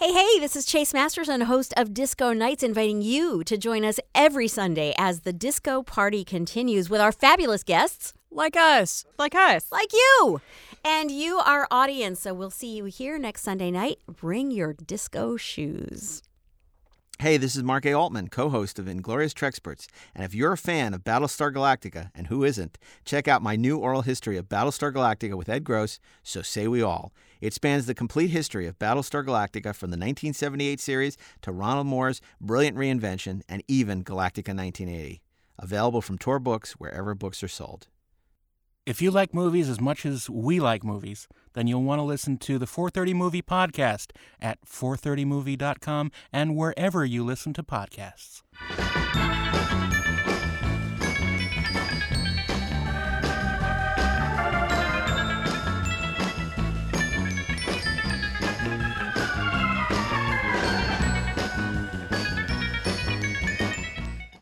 Hey, hey, this is Chase Masterson, host of Disco Nights, inviting you to join us every Sunday as the disco party continues with our fabulous guests. Like us. Like us. Like you. And you, our audience. So we'll see you here next Sunday night. Bring your disco shoes. Hey, this is Mark A. Altman, co host of Inglorious Treksperts. And if you're a fan of Battlestar Galactica, and who isn't, check out my new oral history of Battlestar Galactica with Ed Gross, So Say We All. It spans the complete history of Battlestar Galactica from the 1978 series to Ronald Moore's brilliant reinvention and even Galactica 1980. Available from Tor Books wherever books are sold. If you like movies as much as we like movies, then you'll want to listen to the 430 Movie Podcast at 430movie.com and wherever you listen to podcasts.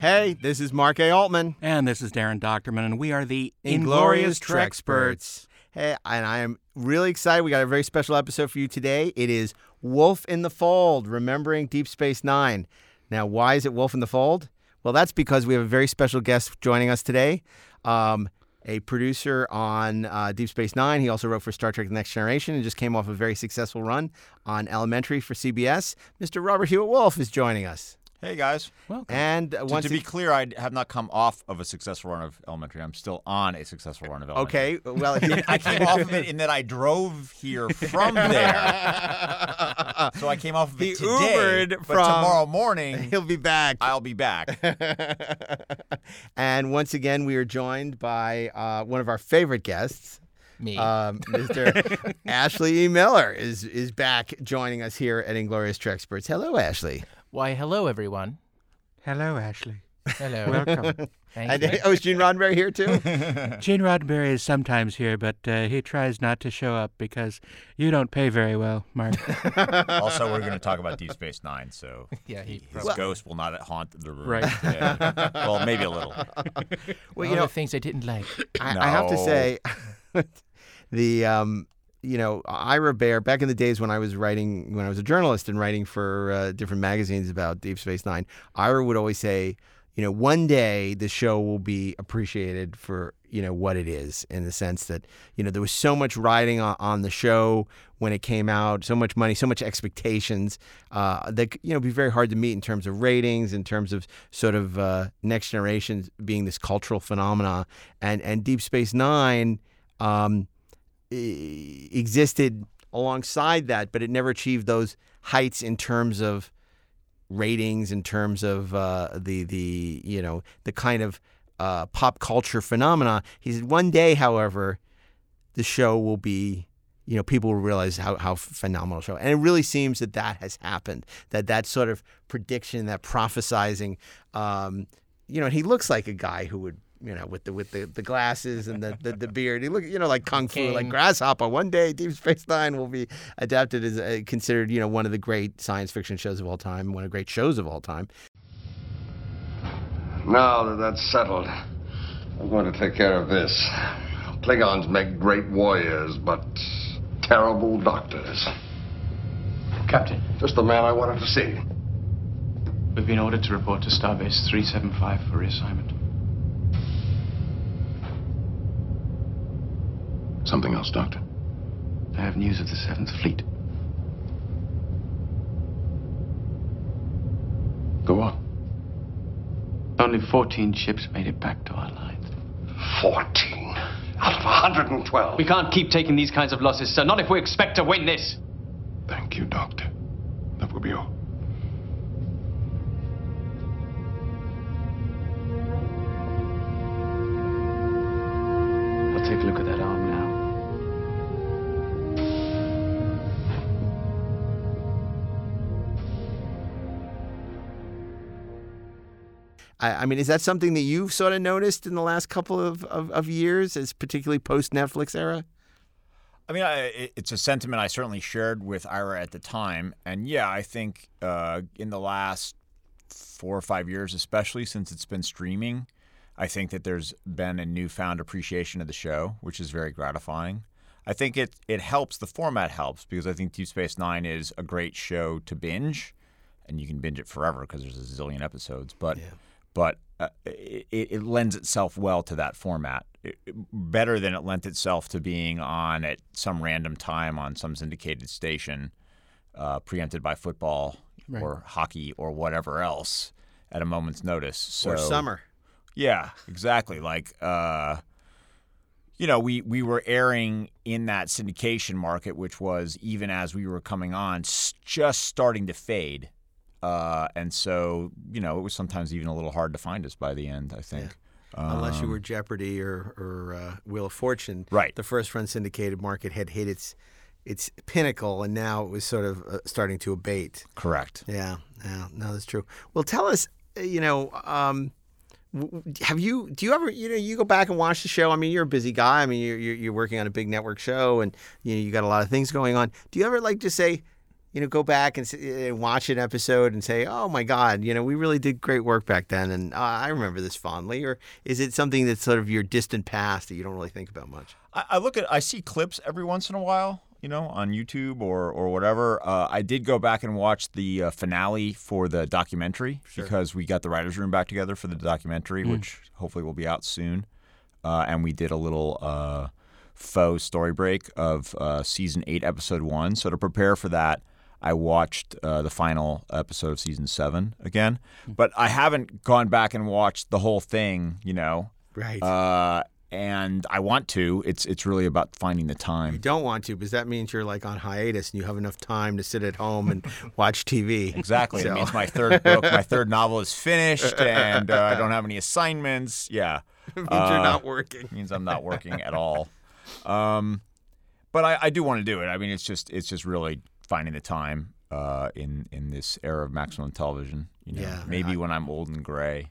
Hey, this is Mark A. Altman. And this is Daren Dochterman, and we are the Inglorious Treksperts. Hey, and I am really excited. We got a very special episode for you today. It is Wolf in the Fold, remembering Deep Space Nine. Now, why is it Wolf in the Fold? Well, that's because we have a very special guest joining us today. Um, a producer on uh, Deep Space Nine. He also wrote for Star Trek The Next Generation and just came off a very successful run on Elementary for CBS. Mr. Robert Hewitt Wolfe is joining us. Hey guys. Welcome. And uh, To, once to be ag- clear, I have not come off of a successful run of elementary. I'm still on a successful run of elementary. okay, well, he- I came off of it in that I drove here from there. So I came off of it He today. Ubered but from- tomorrow morning, he'll be back. I'll be back. and once again, we are joined by uh, one of our favorite guests. Me. Um, Mr. Ashley E. Miller is is back joining us here at Inglorious Treksperts. Hello, Ashley. Why, hello, everyone. Hello, Ashley. Hello. Welcome. Thank And, you. oh, is Gene Roddenberry here too? Gene Roddenberry is sometimes here, but uh, he tries not to show up because you don't pay very well, Mark. also, we're going to talk about Deep Space Nine, so Yeah, he his probably- ghost will not haunt the room. Right. Yeah. Well, maybe a little. well, All you know, the things I didn't like. I, I have to say, the um, you know Ira Behr back in the days when I was writing when I was a journalist and writing for uh, different magazines about Deep Space Nine, Ira would always say, you know, one day the show will be appreciated for you know what it is in the sense that you know there was so much riding on, on the show when it came out, so much money, so much expectations uh, that you know be very hard to meet in terms of ratings, in terms of sort of uh, next generation being this cultural phenomena, and and Deep Space Nine. Um, existed alongside that, but it never achieved those heights in terms of ratings, in terms of uh, the the you know the kind of uh, pop culture phenomena. He said one day, however, the show will be. You know, people will realize how, how phenomenal show, and it really seems that that has happened. That that sort of prediction, that prophesizing, um, you know, he looks like a guy who would, you know, with the with the, the glasses and the, the, the beard. He look, you know, like kung fu, like Grasshopper. One day, Deep Space Nine will be adapted as uh, considered, you know, one of the great science fiction shows of all time, one of the great shows of all time. Now that that's settled, I'm going to take care of this. Klingons make great warriors, but terrible doctors. Captain, Just the man I wanted to see. we've been ordered to report to Starbase 375 for reassignment. Something else, Doctor. I have news of the Seventh Fleet. Go on. Only 14 ships made it back to our lines. 14 out of 112. We can't keep taking these kinds of losses, sir. Not if we expect to win this. Thank you, Doctor. That will be all. I, I mean, is that something that you've sort of noticed in the last couple of, of, of years, as particularly post Netflix era? I mean, I, it's a sentiment I certainly shared with Ira at the time, and yeah, I think uh, in the last four or five years, especially since it's been streaming, I think that there's been a newfound appreciation of the show, which is very gratifying. I think it it helps. The format helps because I think Deep Space Nine is a great show to binge, and you can binge it forever because there's a zillion episodes. But but uh, it, it lends itself well to that format, It- it- better than it lent itself to being on at some random time on some syndicated station, uh, preempted by football or hockey or whatever else at a moment's notice. So or summer. yeah, exactly. Like, uh, you know, we we were airing in that syndication market, which was even as we were coming on, just starting to fade, uh, and so you know, it was sometimes even a little hard to find us by the end. I think. Unless you were Jeopardy or, or uh, Wheel of Fortune. Right. The first run syndicated market had hit its its pinnacle, and now it was sort of uh, starting to abate. Correct. Yeah, yeah, no, that's true. Well, tell us, uh, you know, um, have you? Do you ever, you know, you go back and watch the show? I mean, you're a busy guy. I mean, you're you're, you're working on a big network show, and you know, you got a lot of things going on. Do you ever like to say, you know, go back and, and watch an episode and say, oh my God, you know, we really did great work back then, and uh, I remember this fondly, or is it something that's sort of your distant past that you don't really think about much? I, I look at I see clips every once in a while, you know, on YouTube or or whatever. Uh, I did go back and watch the uh, finale for the documentary because we got the writers' room back together for the documentary, which hopefully will be out soon. Uh, and we did a little uh, faux story break of uh, season eight, episode one. So to prepare for that. I watched uh, the final episode of season seven again, but I haven't gone back and watched the whole thing. You know, Right. uh, and I want to. It's it's really about finding the time. you don't want to, because that means you're like on hiatus and you have enough time to sit at home and watch TV. Exactly. So- It means my third book, my third novel is finished, and uh, I don't have any assignments. Yeah, means Uh, you're not working. means I'm not working at all. Um, but I, I do want to do it. I mean, it's just it's just really finding the time uh, in in this era of maximum television. You know, Yeah. maybe when I'm old and gray,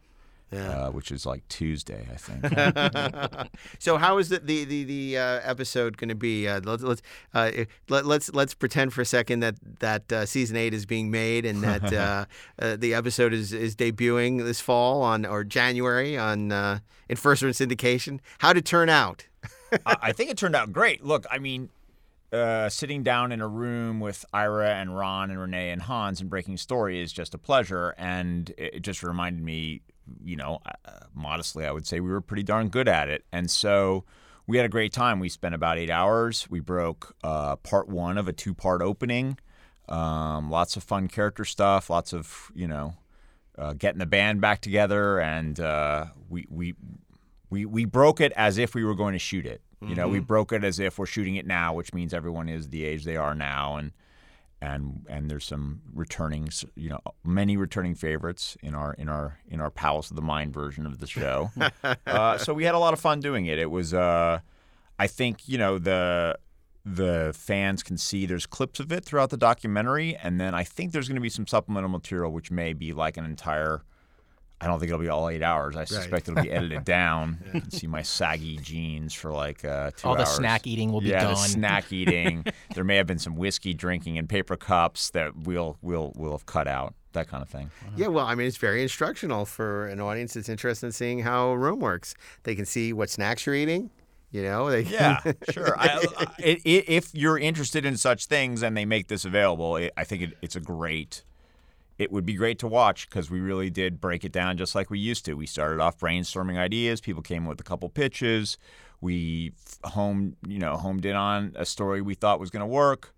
Yeah. uh, which is like Tuesday, I think. so how is the the the, the uh, episode going to be? Uh, let's let's uh, let, let's let's pretend for a second that that uh, season eight is being made and that uh, uh, the episode is is debuting this fall on or January on uh, in first run syndication. How did it turn out? I, I think it turned out great. Look, I mean, uh, sitting down in a room with Ira and Ron and Renee and Hans and breaking story is just a pleasure, and it, just reminded me, you know, uh, modestly, I would say we were pretty darn good at it, and so. We had a great time. We spent about eight hours. We broke uh, part one of a two-part opening. Um, lots of fun character stuff. Lots of you know, uh, getting the band back together, and uh, we we we we broke it as if we were going to shoot it. You know, we broke it as if we're shooting it now, which means everyone is the age they are now, and and and there's some returning, you know, many returning favorites in our in our in our Palace of the Mind version of the show. uh, so we had a lot of fun doing it. It was, uh, I think, you know, the the fans can see there's clips of it throughout the documentary, and then I think there's going to be some supplemental material, which may be like an entire. I don't think it'll be all eight hours. I suspect it'll be edited down. You can see my saggy jeans for like uh, two All the hours. snack eating will be yeah, gone. the snack eating. there may have been some whiskey drinking in paper cups that we'll we'll we'll have cut out. That kind of thing. Yeah, well, I mean, it's very instructional for an audience that's interested in seeing how a room works. They can see what snacks you're eating. You know, they Yeah, sure. I, I, i i if you're interested in such things and they make this available, it, I think it, it's a great. It would be great to watch because we really did break it down just like we used to. We started off brainstorming ideas. People came with a couple pitches. We f- homed, you know, homed in on a story we thought was going to work,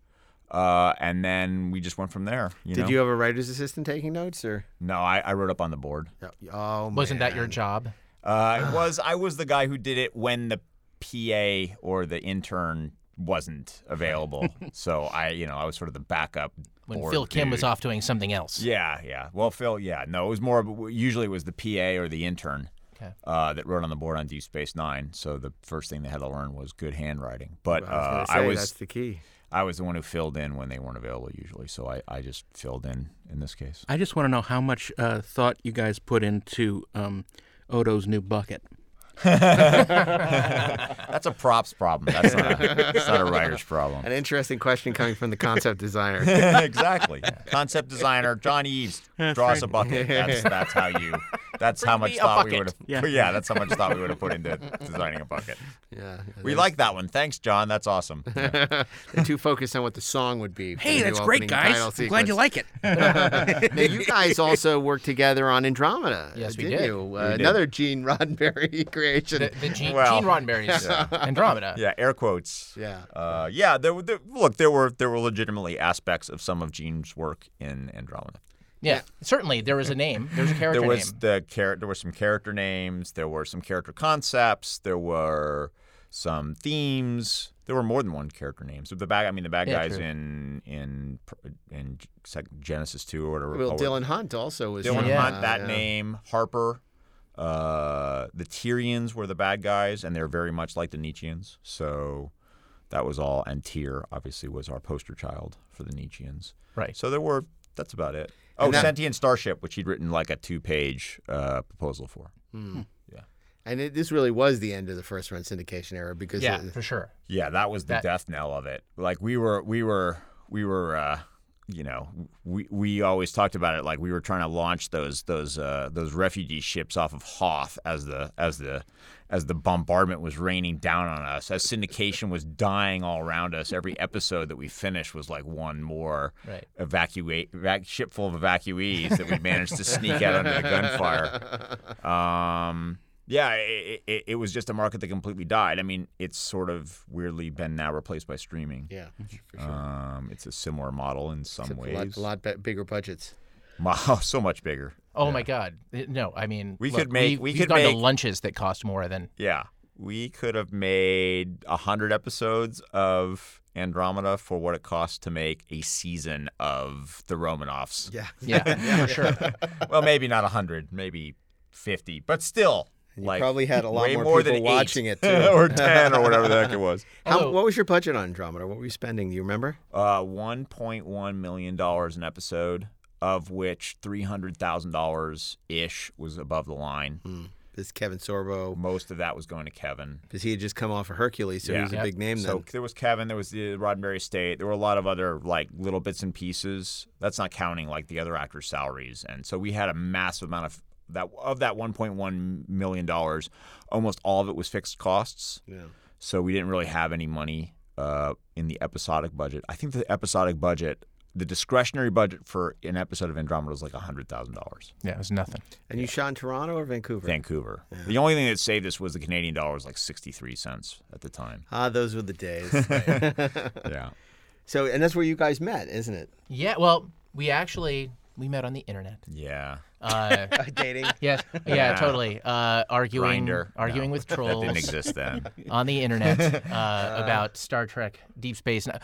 uh, and then we just went from there. You Did know? you have a writer's assistant taking notes or? No, I, I wrote up on the board. Oh, Wasn't that your job? Uh, it was I was the guy who did it when the PA or the intern wasn't available. so I, you know, I was sort of the backup. When board Phil Kim was off doing something else. Yeah, yeah. Well, Phil, yeah. No, it was more. Usually, it was the PA or the intern Okay. uh, that wrote on the board on Deep Space Nine. So the first thing they had to learn was good handwriting. But I was, uh, say, I was that's the key. I was the one who filled in when they weren't available usually. So I, I just filled in in this case. I just want to know how much uh, thought you guys put into um, Odo's new bucket. That's a props problem. That's not a, that's not a writer's problem. An interesting question coming from the concept designer. exactly. Concept designer John Eaves. Draw us a bucket. That's that's how you That's how much me a thought we would have. Yeah. Yeah. that's how much thought we would have put into designing a bucket. Yeah, We like that one. Thanks, John. That's awesome. They're too focused on what the song would be. Hey, that's new great, opening guys. I'm glad you like it. now, you guys also worked together on Andromeda. Yes, we didn't did. You? We Uh, did. Another Gene Roddenberry creation. The, the Gene, Well, Gene Roddenberry's Andromeda. yeah, air quotes. yeah. Uh, yeah, there, there, look, there were there were legitimately aspects of some of Gene's work in Andromeda. Yeah, certainly there was a name. There was a character there was name. the char- there were some character names. There were some character concepts. There were some themes. There were more than one character name. So the bad, I mean, the bad Yeah, guys true. in in in Genesis two or whatever. Well, Dylan Hunt also was. Dylan Yeah. Hunt, uh, that yeah. name, Harper. Uh, the Tyrians were the bad guys, and they're very much like the Nietzscheans. So that was all. And Tyr obviously was our poster child for the Nietzscheans. Right. So there were. That's about it. Oh, And that- Sentient Starship, which he'd written like a two-page uh, proposal for. Yeah. And it, this really was the end of the first run syndication era because Yeah, it- for sure. Yeah, that was the That- death knell of it. Like we were, we were, we were. Uh, you know, we we always talked about it like we were trying to launch those those uh, those refugee ships off of Hoth as the as the as the bombardment was raining down on us, as syndication was dying all around us. Every episode that we finished was like one more Right. evacuate evac- ship full of evacuees that we managed to sneak out under the gunfire. Um, yeah, it, it, it was just a market that completely died. I mean, it's sort of weirdly been now replaced by streaming. yeah, for sure. Um, it's a similar model in some Except a ways. lot, a lot be- bigger budgets. Wow, so much bigger. Oh my God! No, I mean We look, could make- We've, we we've could gone make- to lunches that cost more than Yeah, we could have made a hundred episodes of Andromeda for what it costs to make a season of the Romanoffs. Yeah. yeah, for sure. well, maybe not a hundred, maybe fifty, but still, And you like probably had a lot more more people than watching it, too. or ten, or whatever the heck it was. How, what was your budget on Andromeda? What were you spending? Do you remember? Uh, one point one million dollars an episode, of which three hundred thousand dollars ish was above the line. This Kevin Sorbo, Most of that was going to Kevin. because he had just come off of Hercules, so he Yeah. was a Yep. big name So then. there was Kevin, there was the Roddenberry State, there were a lot of other like little bits and pieces. That's not counting like the other actors' salaries. And so we had a massive amount of that of that 1.1 million dollars. Almost all of it was fixed costs. Yeah. So we didn't really have any money uh, in the episodic budget. I think the episodic budget, the discretionary budget for an episode of Andromeda was like hundred thousand dollars. Yeah, it was nothing. And you shot in Toronto or Vancouver? Vancouver. The only thing that saved us was the Canadian dollar was like sixty three cents at the time. ah, those were the days. Yeah. so, and that's where you guys met, isn't it? Yeah, well, we actually we met on the internet. Yeah. Uh, Dating. yes, yeah, totally. Uh, arguing, Grindr. arguing No, with That trolls didn't exist then. on the internet uh, about Star Trek, Deep Space. Nine.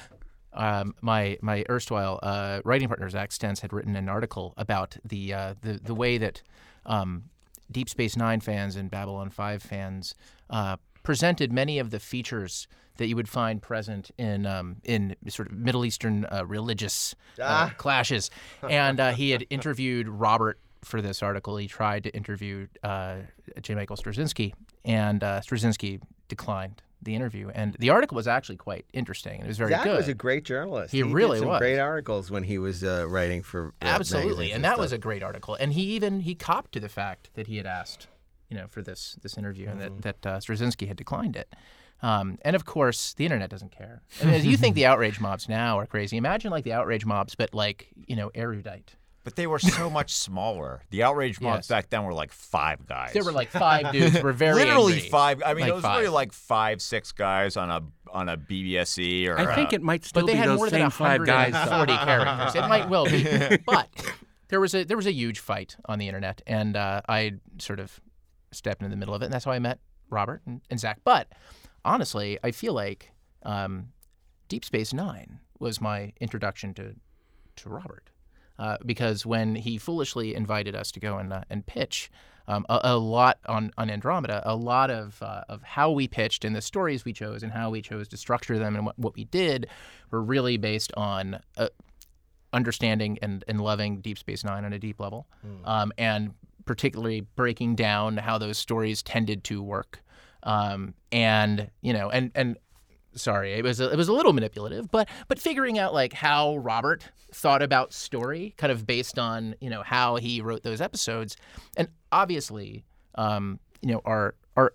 Um, my my erstwhile uh, writing partner Zack Stentz had written an article about the uh, the the way that um, Deep Space Nine fans and Babylon Five fans uh, presented many of the features that you would find present in um, in sort of Middle Eastern uh, religious uh, clashes. And uh, he had interviewed Robert for this article. He tried to interview uh, J. Michael Straczynski, and uh, Straczynski declined the interview. And the article was actually quite interesting. It was very Zack good. was a great journalist. He did really some was. great articles when he was uh, writing for uh, Absolutely, magazines and that was a great article. And he even he copped to the fact that he had asked, you know, for this this interview, and Mm-hmm. that that uh, Straczynski had declined it. Um, and of course, the internet doesn't care. I mean, you think the outrage mobs now are crazy? Imagine like the outrage mobs, but like you know, erudite. But they were so much smaller. The outrage mobs Yes. back then were like five guys. There were like five dudes who were very literally angry. five. I mean, Like it was five. really like five, six guys on a on a BBSE or. I think it might still but they be had those more than five guys. forty characters. It might well be, but there was a there was a huge fight on the internet, and uh, I sort of stepped into the middle of it, and that's how I met Robert and, and Zack. But honestly, I feel like um, Deep Space Nine was my introduction to to Robert. Uh, because when he foolishly invited us to go and uh, and pitch um, a, a lot on, on Andromeda, a lot of uh, of how we pitched and the stories we chose and how we chose to structure them and what, what we did were really based on uh, understanding and, and loving Deep Space Nine on a deep level, um, and particularly breaking down how those stories tended to work, um, and you know, and and sorry, it was a, it was a little manipulative, but but figuring out like how Robert thought about story, kind of based on you know how he wrote those episodes, and obviously, um, you know, our our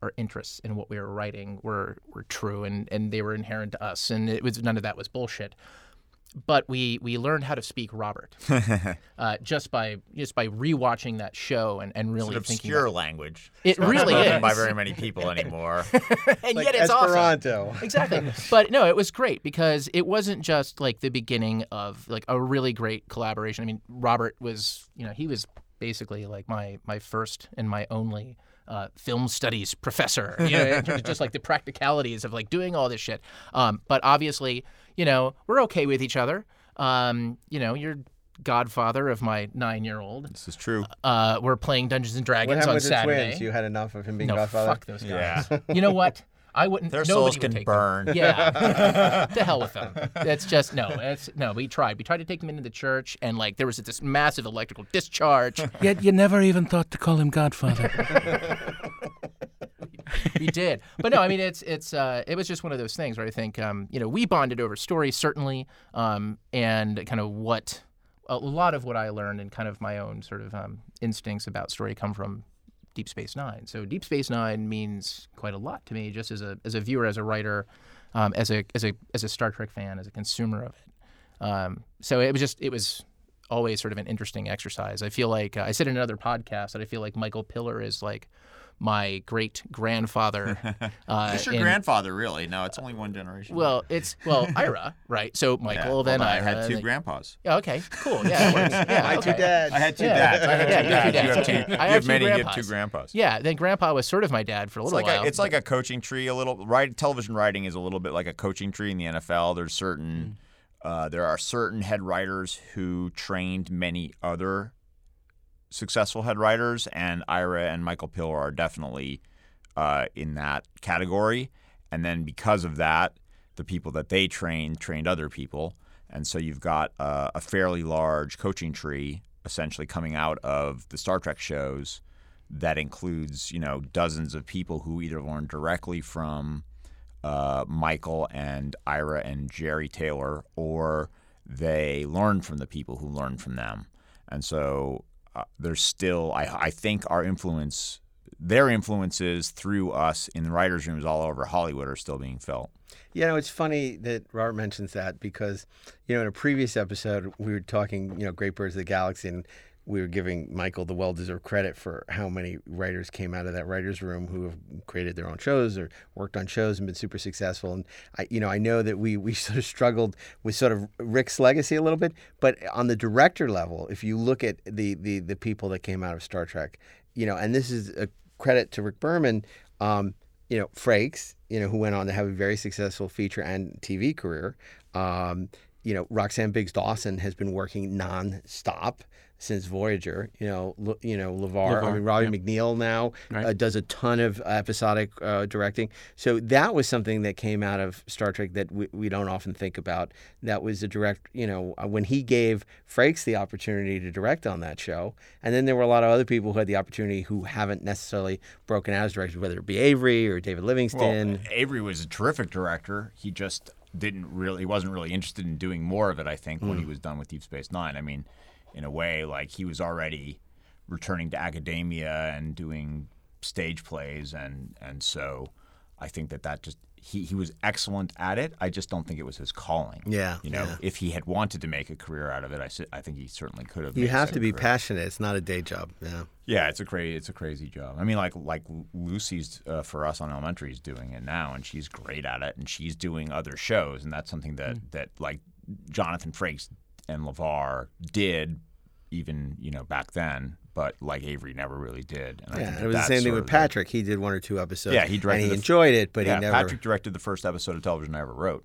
our interests in what we were writing were were true and and they were inherent to us, and it was none of that was bullshit. But we we learned how to speak Robert uh, just by just by rewatching that show and, and really It's an thinking. obscure about- language. It It's not really spoken is. by very many people anymore. and Like yet it's awesome. Esperanto. exactly. But no, it was great because it wasn't just like the beginning of like a really great collaboration. I mean, Robert was, you know, he was basically like my my first and my only uh, film studies professor. You know, in terms of just like the practicalities of like doing all this shit. Um, but obviously, you know, we're okay with each other. Um, you know, you're godfather of my nine-year-old. this is true. Uh, we're playing Dungeons and What Dragons happened on with the Saturday. twins? You had enough of him being no, Godfather. fuck those guys. Yeah. You know what? I wouldn't. Their souls can take them. burn. Yeah, to hell with them. That's just no. It's no. We tried. We tried to take them into the church, and like there was this massive electrical discharge. Yet you never even thought to call him Godfather. we did, but no. I mean, it's it's uh, it was just one of those things where I think um, you know we bonded over story certainly, um, and kind of what a lot of what I learned and kind of my own sort of um, instincts about story come from Deep Space Nine. So Deep Space Nine means quite a lot to me, just as a as a viewer, as a writer, um, as a as a as a Star Trek fan, as a consumer of it. Um, so it was just it was always sort of an interesting exercise. I feel like uh, I said in another podcast that I feel like Michael Piller is like my great grandfather. Uh, It's your in- grandfather, really. No, it's only one generation. Well, it's well Ira, right? So Yeah, Michael, well, then I had two like- grandpas. Yeah, okay, cool. Yeah, it works. Yeah, My two dads. I had two dads. I had two you have two dads. You have two. I you have two many. You have two grandpas. Yeah, then Grandpa was sort of my dad for a It's little like while. a, it's like a coaching tree. A little right. Television writing is a little bit like a coaching tree in the NFL. There's certain uh, there are certain head writers who trained many other successful head writers, and Ira and Michael Piller are definitely uh, in that category. And then because of that, the people that they trained trained other people, and so you've got uh, a fairly large coaching tree essentially coming out of the Star Trek shows that includes you know dozens of people who either learned directly from uh, Michael and Ira and Jeri Taylor, or they learned from the people who learned from them. And so uh, there's still, I, I think, our influence, their influences through us in the writers' rooms all over Hollywood are still being felt. You know, it's funny that Robert mentions that because, you know, in a previous episode, we were talking, you know, Great Birds of the Galaxy, and we were giving Michael the well deserved credit for how many writers came out of that writer's room who have created their own shows or worked on shows and been super successful. And I, you know, I know that we, we sort of struggled with sort of Rick's legacy a little bit, but on the director level, if you look at the, the, the people that came out of Star Trek, you know, and this is a credit to Rick Berman, um, you know, Frakes, you know, who went on to have a very successful feature and TV career. Um, you know, Roxann Biggs Dawson has been working non-stop since Voyager. You know, L- you know, LeVar, I mean, Robbie. McNeill now Right. uh, does a ton of episodic uh, directing. So that was something that came out of Star Trek that we, we don't often think about. That was a direct, you know, uh, when he gave Frakes the opportunity to direct on that show. And then there were a lot of other people who had the opportunity who haven't necessarily broken out as directors, whether it be Avery or David Livingston. Well, Avery was a terrific director. He just didn't really, he wasn't really interested in doing more of it, I think, when he was done with Deep Space Nine. I mean, in a way, like he was already returning to academia and doing stage plays. And, and so I think that that just, he, he was excellent at it. I just don't think it was his calling. Yeah, You know, yeah. if he had wanted to make a career out of it, I, I think he certainly could have. you have to be career. passionate. It's not a day job. Yeah. Yeah, it's a crazy it's a crazy job. I mean, like like Lucy's uh, for us on Elementary is doing it now, and she's great at it, and she's doing other shows, and that's something that that like Jonathan Frakes and Levar did, even you know back then, but like Avery never really did. And I Yeah, think it was the same thing with of the- Patrick. He did one or two episodes. Yeah, he directed and he enjoyed it, but yeah, he never. Patrick directed the first episode of television I ever wrote.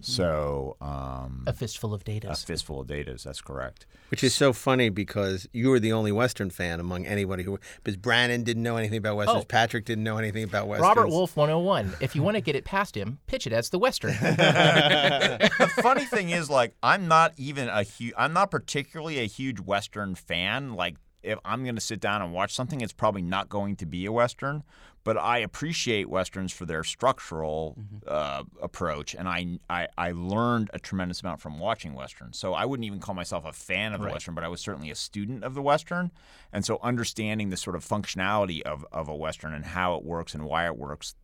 So um, a fistful of datas. a fistful of datas. That's correct. Which is so funny because you were the only Western fan among anybody who. Because Brannon didn't know anything about Westerns. Oh. Patrick didn't know anything about Westerns. Robert Wolfe 101. If you want to get it past him, pitch it as the Western. the funny thing is, like, I'm not even a huge, I'm not particularly a huge Western fan. Like, if I'm going to sit down and watch something, it's probably not going to be a western. But I appreciate westerns for their structural uh, approach, and I, I I learned a tremendous amount from watching westerns. So I wouldn't even call myself a fan of the western, but I was certainly a student of the western, and so understanding the sort of functionality of of a western and how it works and why it works,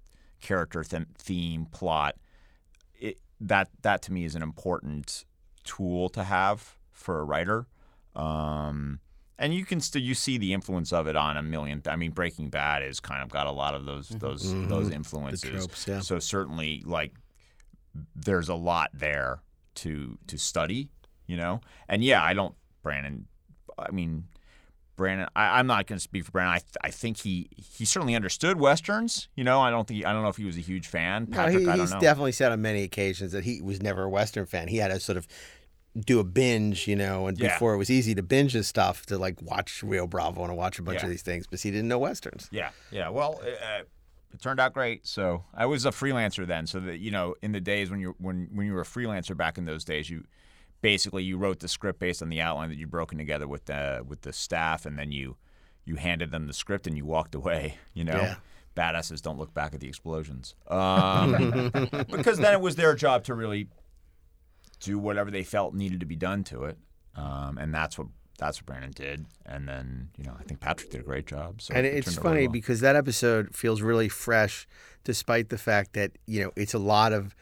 character, them theme, plot, it, that that to me is an important tool to have for a writer. Um, and you can still you see the influence of it on a million. I mean, Breaking Bad has kind of got a lot of those mm-hmm. those mm-hmm. those influences. tropes, yeah. So certainly, like, there's a lot there to to study. You know, and yeah, I don't Brannon. I mean, Brannon. I, I'm not going to speak for Brannon. I, th- I think he he certainly understood westerns. You know, I don't think I don't know if he was a huge fan. No, Patrick, he, I don't he's know. definitely said on many occasions that he was never a Western fan. He had a sort of do a binge, you know, and Yeah. before it was easy to binge his stuff to like watch Rio Bravo and watch a bunch Yeah. of these things, because he didn't know Westerns. Yeah, yeah. Well, uh, it turned out great. So I was a freelancer then. So that you know, in the days when you when when you were a freelancer back in those days, you basically you wrote the script based on the outline that you'd broken together with the with the staff, and then you you handed them the script and you walked away. You know. Yeah. Badasses don't look back at the explosions, um, because then it was their job to really do whatever they felt needed to be done to it, um, and that's what that's what Brannon did. And then you know I think Patrick did a great job. So and it it's funny really well. because that episode feels really fresh, despite the fact that you know it's a lot of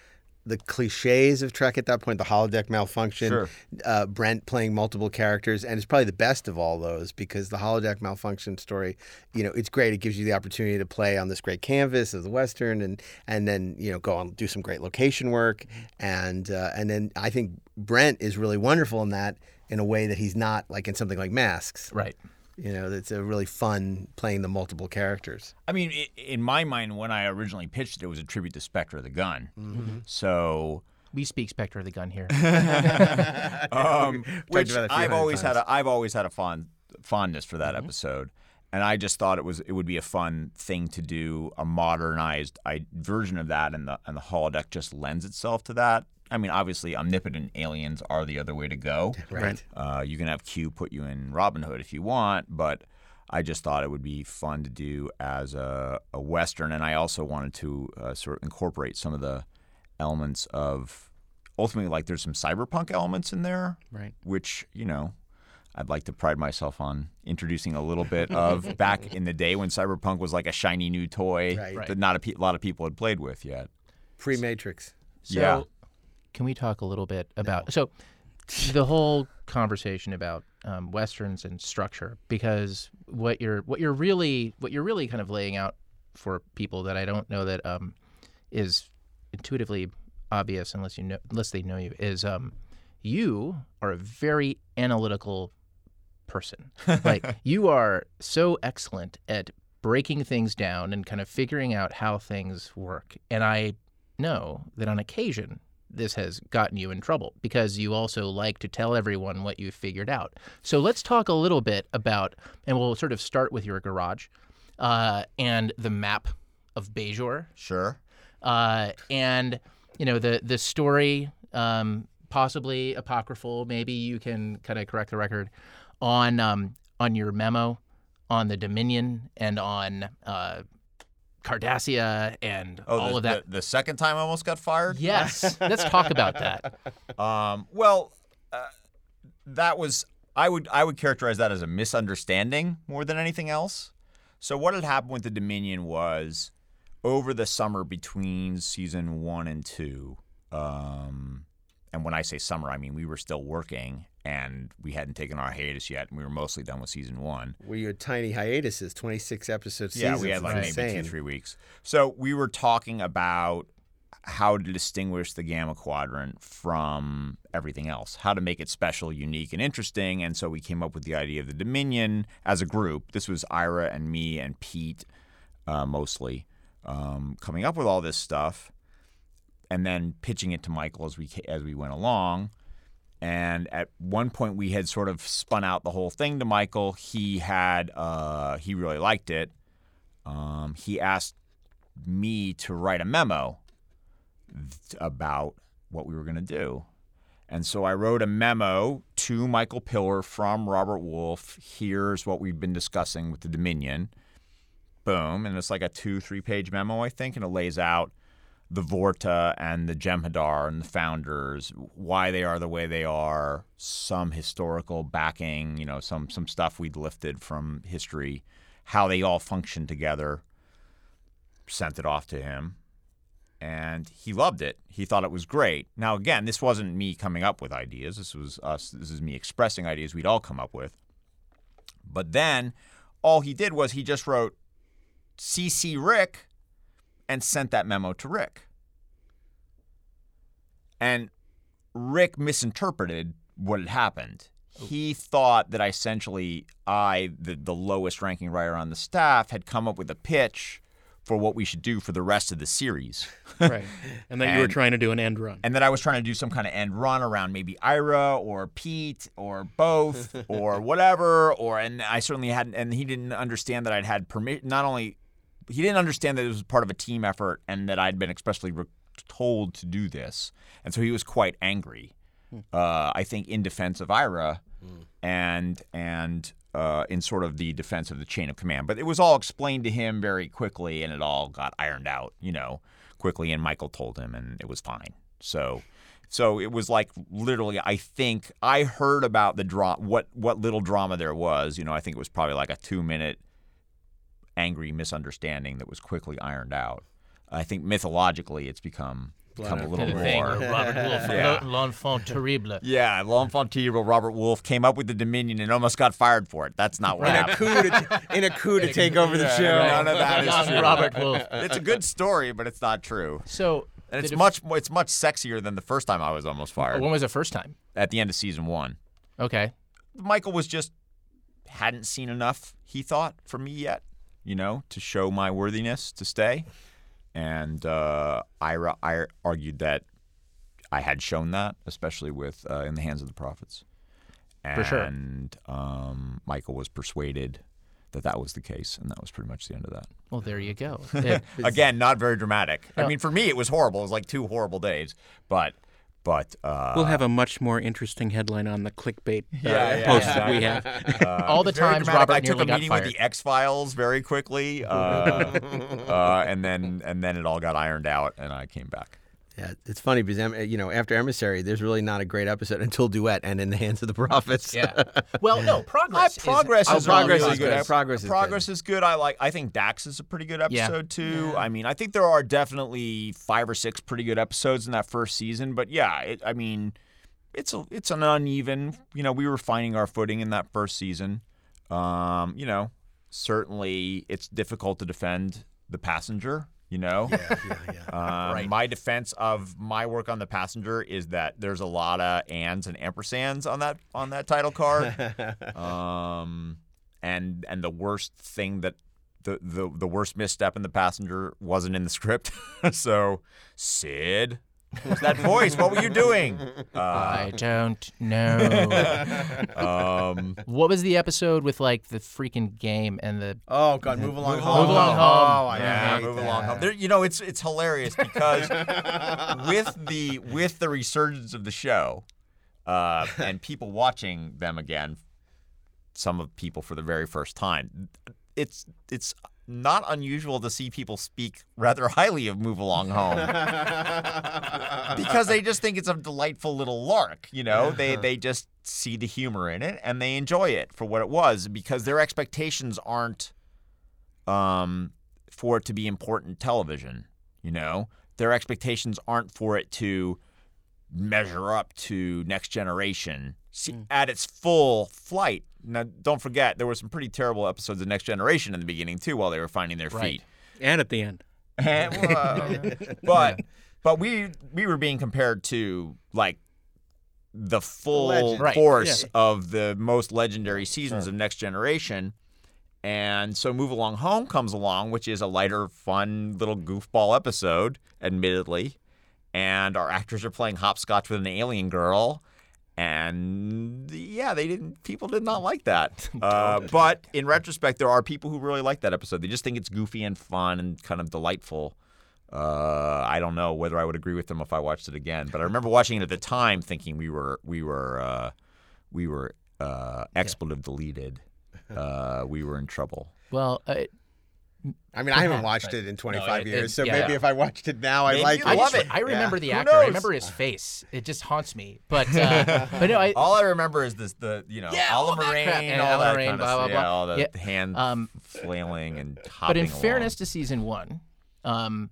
the cliches of Trek at that point, the holodeck malfunction, Sure. uh, Brent playing multiple characters, and it's probably the best of all those because the holodeck malfunction story, you know, it's great. It gives you the opportunity to play on this great canvas of the western, and and then you know go on do some great location work, and uh, and then I think Brent is really wonderful in that in a way that he's not like in something like Masks. Right. You know, it's a really fun playing the multiple characters. I mean, i in my mind, when I originally pitched it, it was a tribute to Spectre of the Gun. So, We speak Spectre of the Gun here. um, which about it a few I've hundred always had times. a I've always had a fond fondness for that episode, and I just thought it was it would be a fun thing to do a modernized I, version of that, and the and the holodeck just lends itself to that. I mean, obviously, omnipotent aliens are the other way to go. Right. Uh, you can have Q put you in Robin Hood if you want, but I just thought it would be fun to do as a, a Western. And I also wanted to uh, sort of incorporate some of the elements of ultimately, like, there's some cyberpunk elements in there, Right. which, you know, I'd like to pride myself on introducing a little bit of back in the day when cyberpunk was like a shiny new toy Right. that not a pe- lot of people had played with yet. Pre Matrix. So, Yeah. Can we talk a little bit about so the whole conversation about um, westerns and structure? Because what you're what you're really what you're really kind of laying out for people that I don't know that um, is intuitively obvious unless you know unless they know you is um, you are a very analytical person. like you are so excellent at breaking things down and kind of figuring out how things work. And I know that on occasion this has gotten you in trouble because you also like to tell everyone what you've figured out. So let's talk a little bit about, and we'll sort of start with your garage uh, and the map of Bajor Sure. uh, and you know the the story, um, possibly apocryphal. Maybe you can kind of correct the record on um, on your memo on the Dominion and on uh, Cardassia and Oh, all the, of that. The, the second time I almost got fired? Yes, let's talk about that. Um, well, uh, that was I would I would characterize that as a misunderstanding more than anything else. So what had happened with the Dominion was over the summer between season one and two. Um, and when I say summer, I mean we were still working and we hadn't taken our hiatus yet, and we were mostly done with season one. Were your tiny hiatuses, 26 episodes. Yeah, we had like maybe insane. two, three weeks. So we were talking about how to distinguish the Gamma Quadrant from everything else, how to make it special, unique, and interesting. And so we came up with the idea of the Dominion as a group. This was Ira and me and Pete uh, mostly um, coming up with all this stuff, and then pitching it to Michael as we as we went along. And at one point, we had sort of spun out the whole thing to Michael. He had uh, he really liked it. Um, he asked me to write a memo about what we were going to do. And so I wrote a memo to Michael Piller from Robert Wolfe. Here's what we've been discussing with the Dominion. Boom. And it's like a two, three page memo, I think, and it lays out the Vorta and the Jem'Hadar and the founders, why they are the way they are, some historical backing, you know, some some stuff we'd lifted from history, how they all function together. Sent it off to him, and he loved it. He thought it was great. Now, again, this wasn't me coming up with ideas. This was us. This is me expressing ideas we'd all come up with. But then, all he did was he just wrote CC Rick and sent that memo to Rick. And Rick misinterpreted what had happened. Oh. He thought that I essentially I, the, the lowest ranking writer on the staff, had come up with a pitch for what we should do for the rest of the series. right. And that you were trying to do an end run. and that I was trying to do some kind of end run around maybe Ira or Pete or both or whatever. Or and I certainly hadn't. And he didn't understand that I'd had permission. Not only he didn't understand that it was part of a team effort and that I'd been expressly re- told to do this, and so he was quite angry. Uh, I think in defense of Ira, and and uh, in sort of the defense of the chain of command. But it was all explained to him very quickly, and it all got ironed out, you know, quickly. And Michael told him, and it was fine. So, so it was like literally. I think I heard about the draw, what what little drama there was. You know, I think it was probably like a two minute angry misunderstanding that was quickly ironed out. I think mythologically, it's become become a little more. thing uh, Robert Wolfe, Yeah. l'enfant terrible. Yeah, L'Enfant Terrible, Robert Wolfe came up with the Dominion and almost got fired for it. That's not what in a happened. coup to, in a coup to take over the Yeah, show. None of that is Young true. Robert Wolfe. It's a good story, but it's not true. So And it's def- much more, it's much sexier than the first time I was almost fired When was the first time? at the end of season one. Okay. Michael was just hadn't seen enough. He thought for me yet, you know, to show my worthiness to stay. And uh, Ira, I argued that I had shown that, especially with uh, in the hands of the prophets. And, For sure. um, Michael was persuaded that that was the case, and that was pretty much the end of that. Well, there you go. Again, not very dramatic. I mean, for me, it was horrible. It was like two horrible days, but but uh, We'll have a much more interesting headline on the clickbait uh, Yeah, yeah, posts exactly. we have. Uh, All the very times dramatic. Robert I took a meeting fired. with the X Files very quickly, uh, uh, and then and then it all got ironed out, and I came back. Yeah, it's funny because you know after Emissary, there's really not a great episode until Duet and In the Hands of the Prophets. yeah. Well, no, progress. Uh, progress is, is, Oh, Progress is good. Progress is Progress is good. I like. I think Dax is a pretty good Yeah. episode too. I mean, I think there are definitely five or six pretty good episodes in that first season. But yeah, it, I mean, it's a it's an uneven. You know, we were finding our footing in that first season. Um, you know, certainly it's difficult to defend the passenger. You know, yeah, yeah, yeah. um, Right. My defense of my work on the passenger is that there's a lot of ands and ampersands on that on that title card. um, and and the worst thing that the, the the worst misstep in the passenger wasn't in the script. so Sid, who's that voice? What were you doing? Uh, I don't know. um, what was the episode with like the freaking game and the? Oh God, move along Move home. Along Home. Oh, I yeah, hate move along. that. home. There, you know, it's it's hilarious because with the with the resurgence of the show, uh, and people watching them again, some of people for the very first time, it's it's not unusual to see people speak rather highly of Move Along Home because they just think it's a delightful little lark. You know, they they just see the humor in it and they enjoy it for what it was because their expectations aren't um, for it to be important television. You know, their expectations aren't for it to measure up to next generation See, mm. at its full flight. Now, don't forget there were some pretty terrible episodes of Next Generation in the beginning too, while they were finding their Right. feet. And at the end. And, well, but but we we were being compared to like the full legend. Right. force of the most legendary seasons of Next Generation. And so Move Along Home comes along, which is a lighter, fun little goofball episode, admittedly. And our actors are playing hopscotch with an alien girl. And yeah, they didn't. People did not like that. Uh, but in retrospect, there are people who really like that episode. They just think it's goofy and fun and kind of delightful. Uh, I don't know whether I would agree with them if I watched it again, but I remember watching it at the time, thinking we were we were uh, we were uh, expletive deleted, uh, we were in trouble. Well, uh, I mean, I haven't watched right. it in 25 No, it- years, it- so yeah. maybe if I watched it now, I like you I, love it. I remember the actor. I remember his face. It just haunts me. But uh, but no, I All I remember is this the you know Yeah, all Oliver that Rain, crap. And all Oliver that Rain, kind of blah, blah. Yeah, blah. all the Yeah. hand Um, flailing and but in along. fairness to season one, um,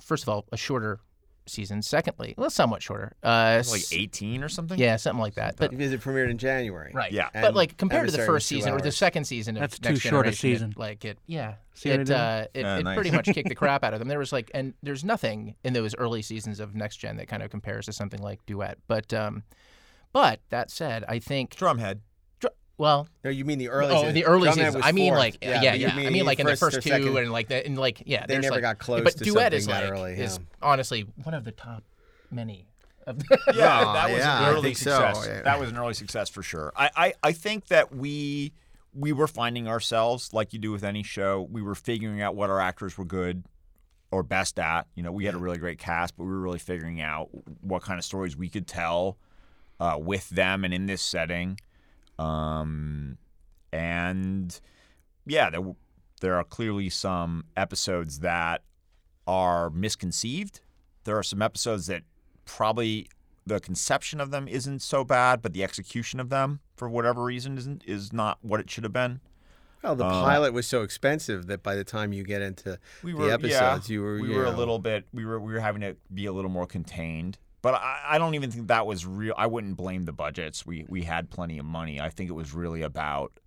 first of all, a shorter season. Secondly, well, somewhat shorter. Uh, like 18 or something. Yeah, something like that. But Because it premiered in January. right, Yeah. But like compared to the first two season or the second season of That's Next too short a Generation, it- season. like it, yeah, See it, uh, it, it nice. pretty much kicked the crap out of them. There was like, and there's nothing in those early seasons of Next Gen that kind of compares to something like Duet. But um, but that said, I think Drumhead. Well, No, you mean the early oh, season. the early Drumhead seasons. I mean, fourth. like yeah, but yeah. you I mean, like in the first or two second. and like the and like yeah. They never like, got close But to Duet is something that like early, is honestly one of the top many. Of Yeah, Oh, that was yeah, an early think so, success. yeah. That was an early success for sure. I, I, I think that we we were finding ourselves like you do with any show. We were figuring out what our actors were good or best at. You know, we had a really great cast, but we were really figuring out what kind of stories we could tell uh, with them and in this setting. Um, and yeah, there w- there are clearly some episodes that are misconceived. There are some episodes that probably the conception of them isn't so bad, but the execution of them, for whatever reason, isn't is not what it should have been. Well, the Uh, pilot was so expensive that by the time you get into We the episodes, yeah, you were we were a little bit we were we were having to be a little more contained. But I, I don't even think that was real. I wouldn't blame the budgets. We we had plenty of money. I think it was really about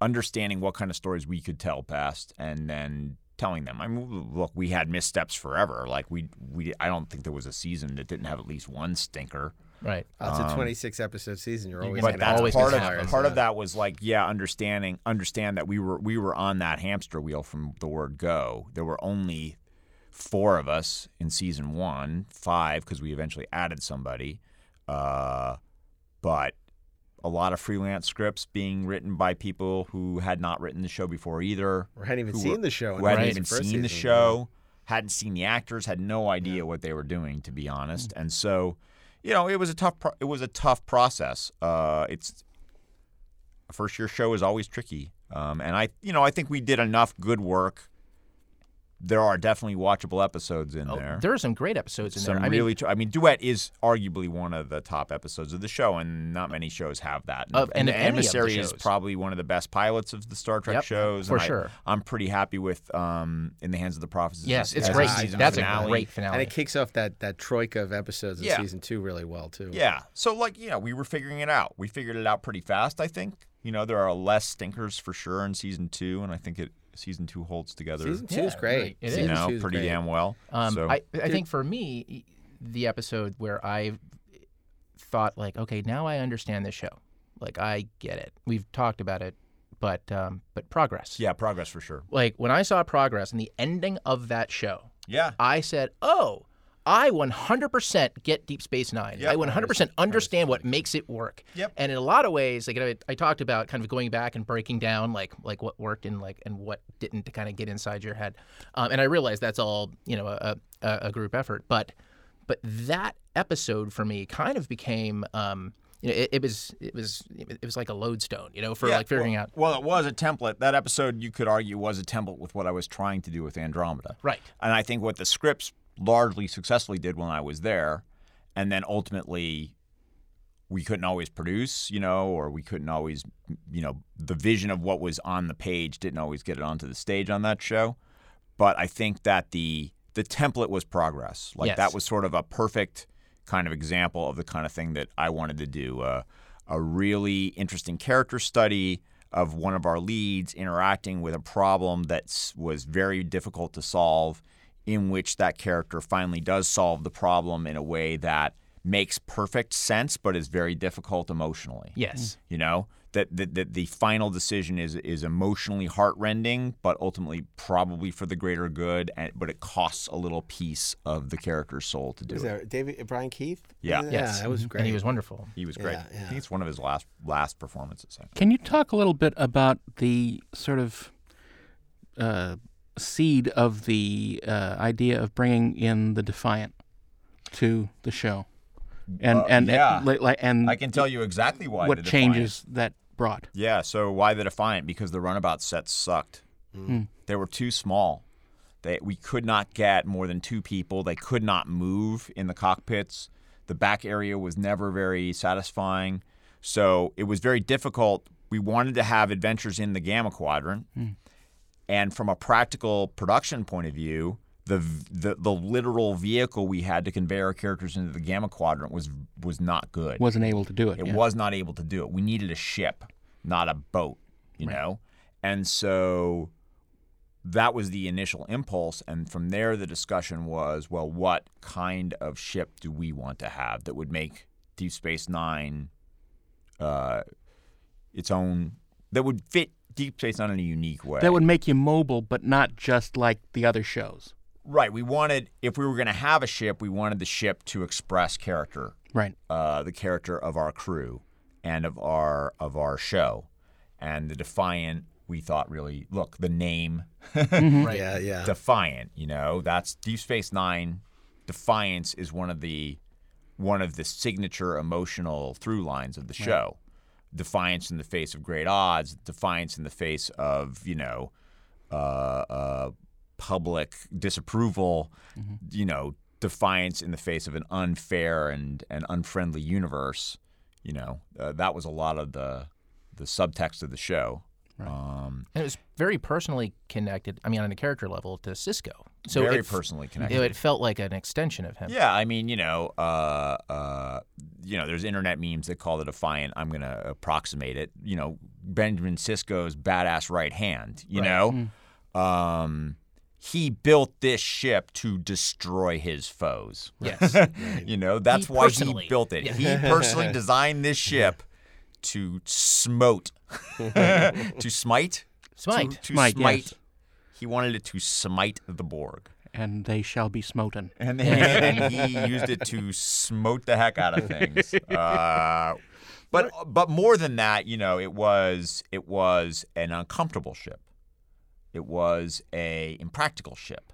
understanding what kind of stories we could tell best, and then telling them. I mean, look, we had missteps forever. Like we we I don't think there was a season that didn't have at least one stinker. right. It's a um, 26 episode season. You're always But gonna but have that's always part gonna of happen. part of that was like yeah understanding understand that we were we were on that hamster wheel from the word go there were only four of us in season one five because we eventually added somebody uh, but a lot of freelance scripts being written by people who had not written the show before either or hadn't even seen were- the show. who hadn't in even seen the show, hadn't seen the actors, had no idea what they were doing, to be honest. Mm-hmm. And so, you know, it was a tough. Pro- it was a tough process. Uh, it's a first year show is always tricky, um, and I, you know, I think we did enough good work. There are definitely watchable episodes in Oh, there. there are some great episodes in Some there. I really, mean, tr- I mean, Duet is arguably one of the top episodes of the show, and not many shows have that. Of- and the of any Emissary is probably one of the best pilots of the Star Trek Yep, shows. for and I- sure. I'm pretty happy with um, In the Hands of the Prophets. yes, a- it's as a great. season That's finale. a great finale. and it kicks off that that troika of episodes in Yeah. season two really well too. Yeah. So like, you know, we were figuring it out. We figured it out pretty fast, I think. You know, there are less stinkers for sure in season two, and I think it season two holds together. season two Yeah, is great. right. It you is. Season know, two pretty great. damn well. Um, so I, I think for me, the episode where I thought like, okay, now I understand this show. Like I get it. We've talked about it, but um, but progress. yeah, progress for sure. Like when I saw progress and the ending of that show, Yeah. I said, oh. I 100% get Deep Space Nine. Yep. I 100% understand what makes it work. Yep. And in a lot of ways, like I, I talked about, kind of going back and breaking down, like like what worked and like and what didn't to kind of get inside your head. Um, and I realize that's all you know a, a, a group effort, but but that episode for me kind of became. Um, you know, it, it was it was it was like a lodestone, you know, for Yeah, like figuring well, out Well, it was a template. That episode, you could argue, was a template with what I was trying to do with Andromeda. right. And I think what the scripts largely successfully did when I was there, and then ultimately we couldn't always produce, you know, or we couldn't always, you know, the vision of what was on the page didn't always get it onto the stage on that show. But I think that the the template was progress. Like Yes. that was sort of a perfect kind of example of the kind of thing that I wanted to do. Uh, a really interesting character study of one of our leads interacting with a problem that was very difficult to solve, in which that character finally does solve the problem in a way that makes perfect sense but is very difficult emotionally. Yes. Mm. You know that the, the, the final decision is is emotionally heartrending, but ultimately probably for the greater good. And, but it costs a little piece of the character's soul to do Was it. that David uh, Brian Keith? Yeah. yeah, Yes. that was great. And he was wonderful. He was great. Yeah, I think it's one of his last last performances. Can you talk a little bit about the sort of uh, seed of the uh, idea of bringing in the Defiant to the show? and Uh, and yeah. and, like and I can tell you exactly why. what the Defiant- changes that brought. Yeah, so why the Defiant? Because the runabout sets sucked. They were too small. They, we could not get more than two people. They could not move in the cockpits. The back area was never very satisfying. So it was very difficult. We wanted to have adventures in the Gamma Quadrant. And from a practical production point of view, the, the the literal vehicle we had to convey our characters into the Gamma Quadrant was was not good. Wasn't able to do it. It yeah. was not able to do it. We needed a ship, not a boat, you know? And so that was the initial impulse. And from there, the discussion was well, what kind of ship do we want to have that would make Deep Space Nine uh, its own, that would fit Deep Space Nine in a unique way? That would make you mobile, but not just like the other shows. right. We wanted, if we were going to have a ship, we wanted the ship to express character. Right. uh, the character of our crew and of our of our show, and the Defiant. We thought really look the name Yeah, yeah. Defiant. You know that's Deep Space Nine. Defiance is one of the one of the signature emotional through lines of the show. Defiance in the face of great odds. Defiance in the face of you know uh, uh, public disapproval. You know defiance in the face of an unfair and, and unfriendly universe. You know uh, that was a lot of the the subtext of the show. Um, And it was very personally connected. I mean, on a character level, to Sisko. So very it, f- personally connected. it felt like an extension of him. Yeah, I mean, you know, uh, uh, you know, there's internet memes that call the Defiant. I'm gonna approximate it. You know, Benjamin Sisko's badass right hand. You know, um, he built this ship to destroy his foes. Yes. you know, that's He why personally- he built it. yeah. He personally designed this ship to smote, to smite, Smite. to, to Smite, smite. yes. He wanted it to smite the Borg. And they shall be smoten. And, then, and he used it to smote the heck out of things. Uh, but but more than that, you know, it was it was an uncomfortable ship. It was a impractical ship.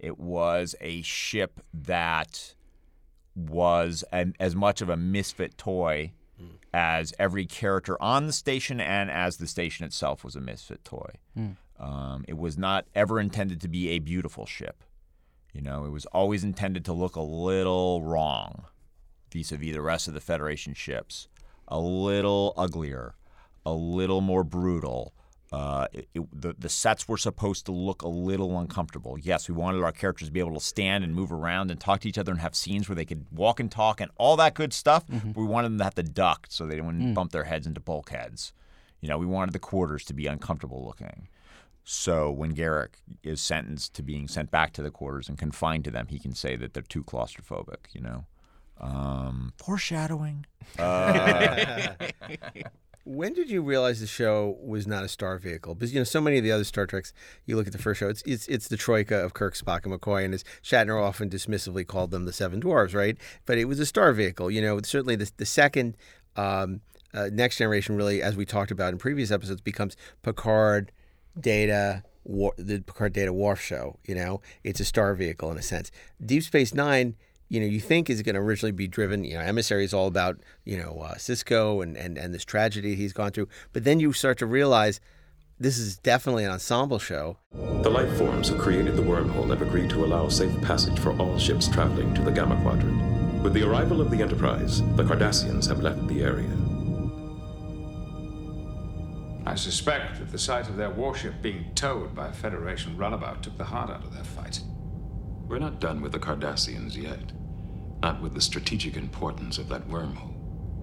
It was a ship that was an, as much of a misfit toy as every character on the station and as the station itself was a misfit toy. Um, it was not ever intended to be a beautiful ship. You know, it was always intended to look a little wrong vis-a-vis the rest of the Federation ships, a little uglier, a little more brutal. Uh, it, it- the, the sets were supposed to look a little uncomfortable. Yes, we wanted our characters to be able to stand and move around and talk to each other and have scenes where they could walk and talk and all that good stuff. But we wanted them to have to duck so they wouldn't bump their heads into bulkheads. You know, we wanted the quarters to be uncomfortable looking. So when Garak is sentenced to being sent back to the quarters and confined to them, he can say that they're too claustrophobic. You know, um, foreshadowing. When did you realize the show was not a star vehicle? Because you know, so many of the other Star Treks, you look at the first show, it's it's it's the troika of Kirk, Spock, and McCoy, and as Shatner often dismissively called them, the Seven Dwarves, right? But it was a star vehicle. You know, certainly the the second. Um, uh, next generation really, as we talked about in previous episodes, becomes Picard, Data, Worf, the Picard Data Worf show. You know, it's a star vehicle in a sense. Deep Space Nine, you know, you think is going to originally be driven. You know, Emissary is all about you know uh, Sisko and, and and this tragedy he's gone through. But then you start to realize this is definitely an ensemble show. The life forms who created the wormhole have agreed to allow safe passage for all ships traveling to the Gamma Quadrant. With the arrival of the Enterprise, the Cardassians have left the area. I suspect that the sight of their warship being towed by a Federation runabout took the heart out of their fight. We're not done with the Cardassians yet. Not with the strategic importance of that wormhole.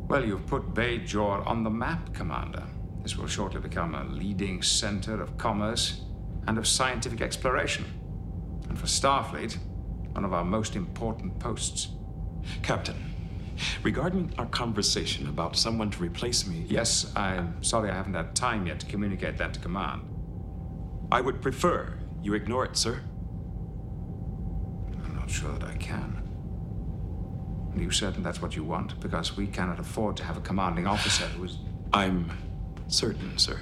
Well, you've put Bajor on the map, Commander. This will shortly become a leading center of commerce and of scientific exploration. And for Starfleet, one of our most important posts. Captain, regarding our conversation about someone to replace me, Yes, I'm sorry I haven't had time yet to communicate that to command. I would prefer you ignore it, sir. I'm not sure that I can. Are you certain that's what you want? Because we cannot afford to have a commanding officer who is. I'm certain, sir.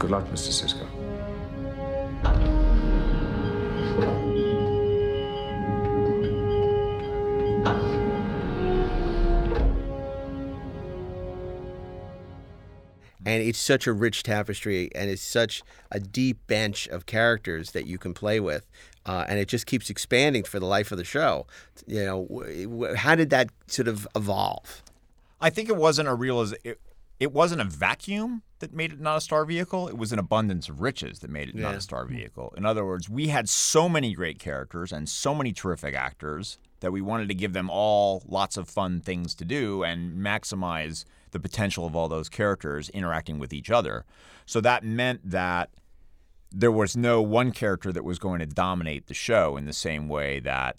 Good luck, Mr. Sisko. And it's such a rich tapestry and it's such a deep bench of characters that you can play with uh, and it just keeps expanding for the life of the show you know w- w- how did that sort of evolve I think it wasn't a real it, it wasn't a vacuum that made it not a star vehicle. It was an abundance of riches that made it not a star vehicle. In other words, we had so many great characters and so many terrific actors that we wanted to give them all lots of fun things to do and maximize the potential of all those characters interacting with each other. So that meant that there was no one character that was going to dominate the show in the same way that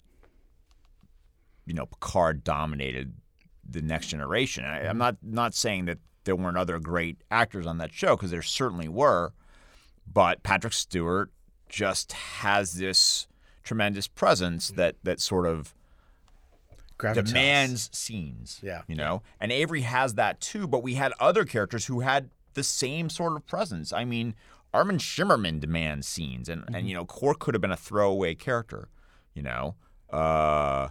you know Picard dominated the next generation. I, I'm not not saying that there weren't other great actors on that show because there certainly were, but Patrick Stewart just has this tremendous presence that that sort of Gravitas. demands scenes. Yeah. you know, and Avery has that too. But we had other characters who had the same sort of presence. I mean, Armin Shimerman demands scenes, and and you know, Quark could have been a throwaway character. You know, uh,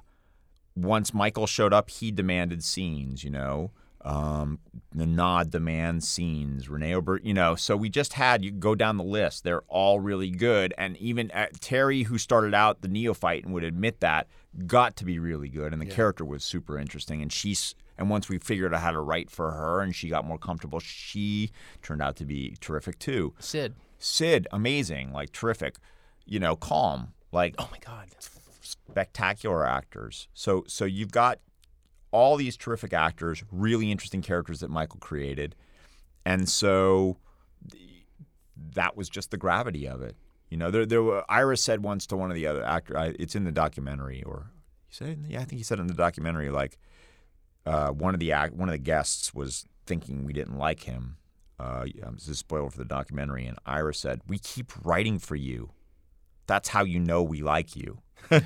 once Michael showed up, he demanded scenes. You know. Um, the nod demands scenes. Renee Obert, you know, so we just had you go down the list. They're all really good, and even uh, Terry, who started out the neophyte and would admit that, got to be really good, and the character was super interesting. And she's and once we figured out how to write for her, and she got more comfortable, she turned out to be terrific too. Sid. Sid, amazing, like terrific. You know, calm, like Oh my God. spectacular actors. So so you've got all these terrific actors, really interesting characters that Michael created, and so th- that was just the gravity of it. You know, there there were, Ira said once to one of the other actors, I, it's in the documentary, or he said, yeah, I think he said in the documentary, like uh, one of the act, one of the guests was thinking we didn't like him. Uh, this is a spoiler for the documentary, and Ira said, "We keep writing for you. That's how you know we like you." you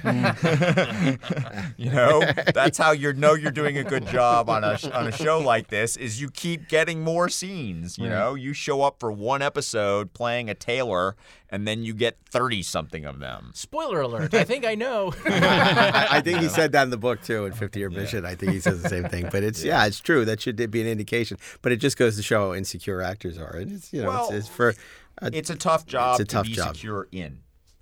know, that's how you know you're doing a good job on a on a show like this. Is you keep getting more scenes. You know, you show up for one episode playing a tailor, and then you get thirty something of them. Spoiler alert. I think I know. I, I think he said that in the book too in 50 Year Mission. I think he says the same thing. But it's yeah. it's true. That should be an indication. But it just goes to show how insecure actors are. And it's you know Well, it's, it's for uh, It's a tough job a tough to be job. secure in.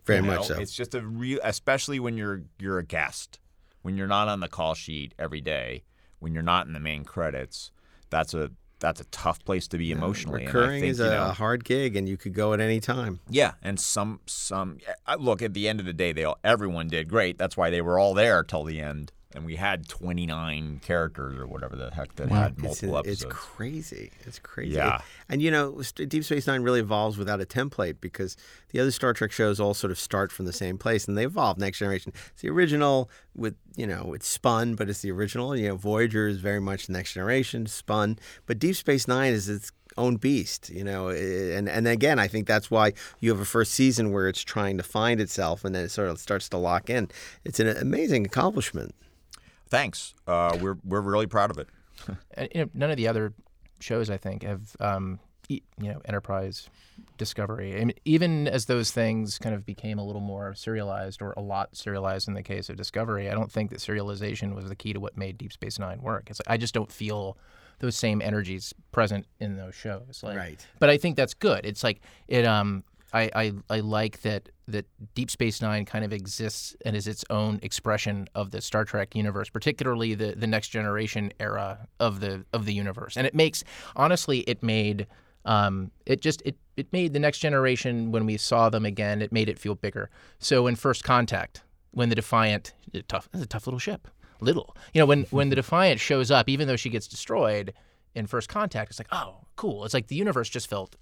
Very you much so. It's just a real, especially when you're you're a guest, when you're not on the call sheet every day, when you're not in the main credits. That's a that's a tough place to be emotionally. and I recurring think, is you a know, hard gig, and you could go at any time. Yeah, and some some uh, look at the end of the day, they all, everyone did great. That's why they were all there till the end, and we had 29 characters or whatever the heck that had multiple it's episodes. It's crazy. It's crazy. Yeah. And you know, Deep Space Nine really evolves without a template because the other Star Trek shows all sort of start from the same place and they evolve. Next Generation, it's the original with you know it's spun, but it's the original. You know, Voyager is very much Next Generation spun, but Deep Space Nine is its own beast. You know, and and again, I think that's why you have a first season where it's trying to find itself and then it sort of starts to lock in. It's an amazing accomplishment. Thanks. Uh, we're we're really proud of it. And, you know, none of the other shows I think have um, e- you know Enterprise, Discovery. I mean, even as those things kind of became a little more serialized or a lot serialized in the case of Discovery, I don't think that serialization was the key to what made Deep Space Nine work. It's I just don't feel those same energies present in those shows. Like, Right. But I think that's good. It's like it. Um, I, I I like that that Deep Space Nine kind of exists and is its own expression of the Star Trek universe, particularly the the next generation era of the of the universe. And it makes honestly, it made um, it just it it made the next generation when we saw them again, it made it feel bigger. So in First Contact, when the Defiant, tough, it's a tough little ship, little, you know, when when the Defiant shows up, even though she gets destroyed in First Contact, it's like oh cool. It's like the universe just felt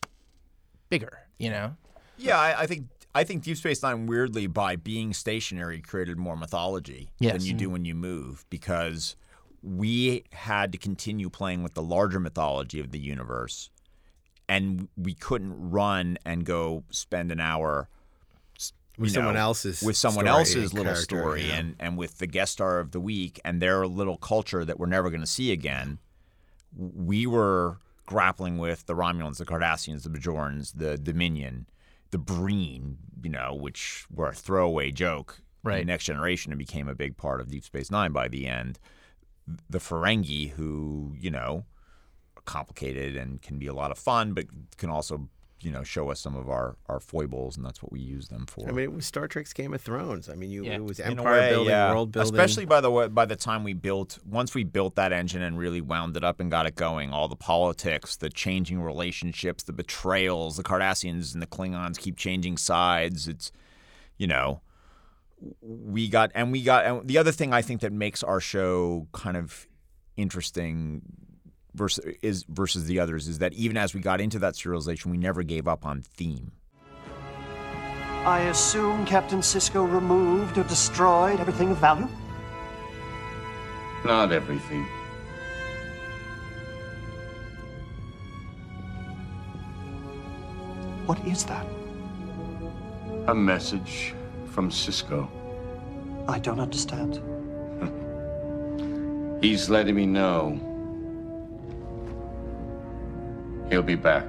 bigger, you know. Yeah, I, I think I think Deep Space Nine weirdly by being stationary created more mythology Yes. than you do when you move because we had to continue playing with the larger mythology of the universe, and we couldn't run and go spend an hour With you someone know, else's with someone story else's little character, story yeah. and and with the guest star of the week and their little culture that we're never going to see again we were grappling with the Romulans, the Cardassians, the Bajorans, the Dominion, the Breen, you know, which were a throwaway joke Right. in Next Generation and became a big part of Deep Space Nine by the end. The Ferengi, who, you know, are complicated and can be a lot of fun, but can also, you know, show us some of our, our foibles, and that's what we use them for. I mean, it was Star Trek's Game of Thrones. I mean, you Yeah. it was empire way, building, yeah. world building. Especially by the way, by the time we built, once we built that engine and really wound it up and got it going, all the politics, the changing relationships, the betrayals, the Cardassians and the Klingons keep changing sides. It's, you know, we got and we got and the other thing I think that makes our show kind of interesting versus is versus the others is that even as we got into that serialization, we never gave up on theme. I assume Captain Sisko removed or destroyed everything of value? Not everything. What is that? A message from Sisko. I don't understand. He's letting me know. He'll be back.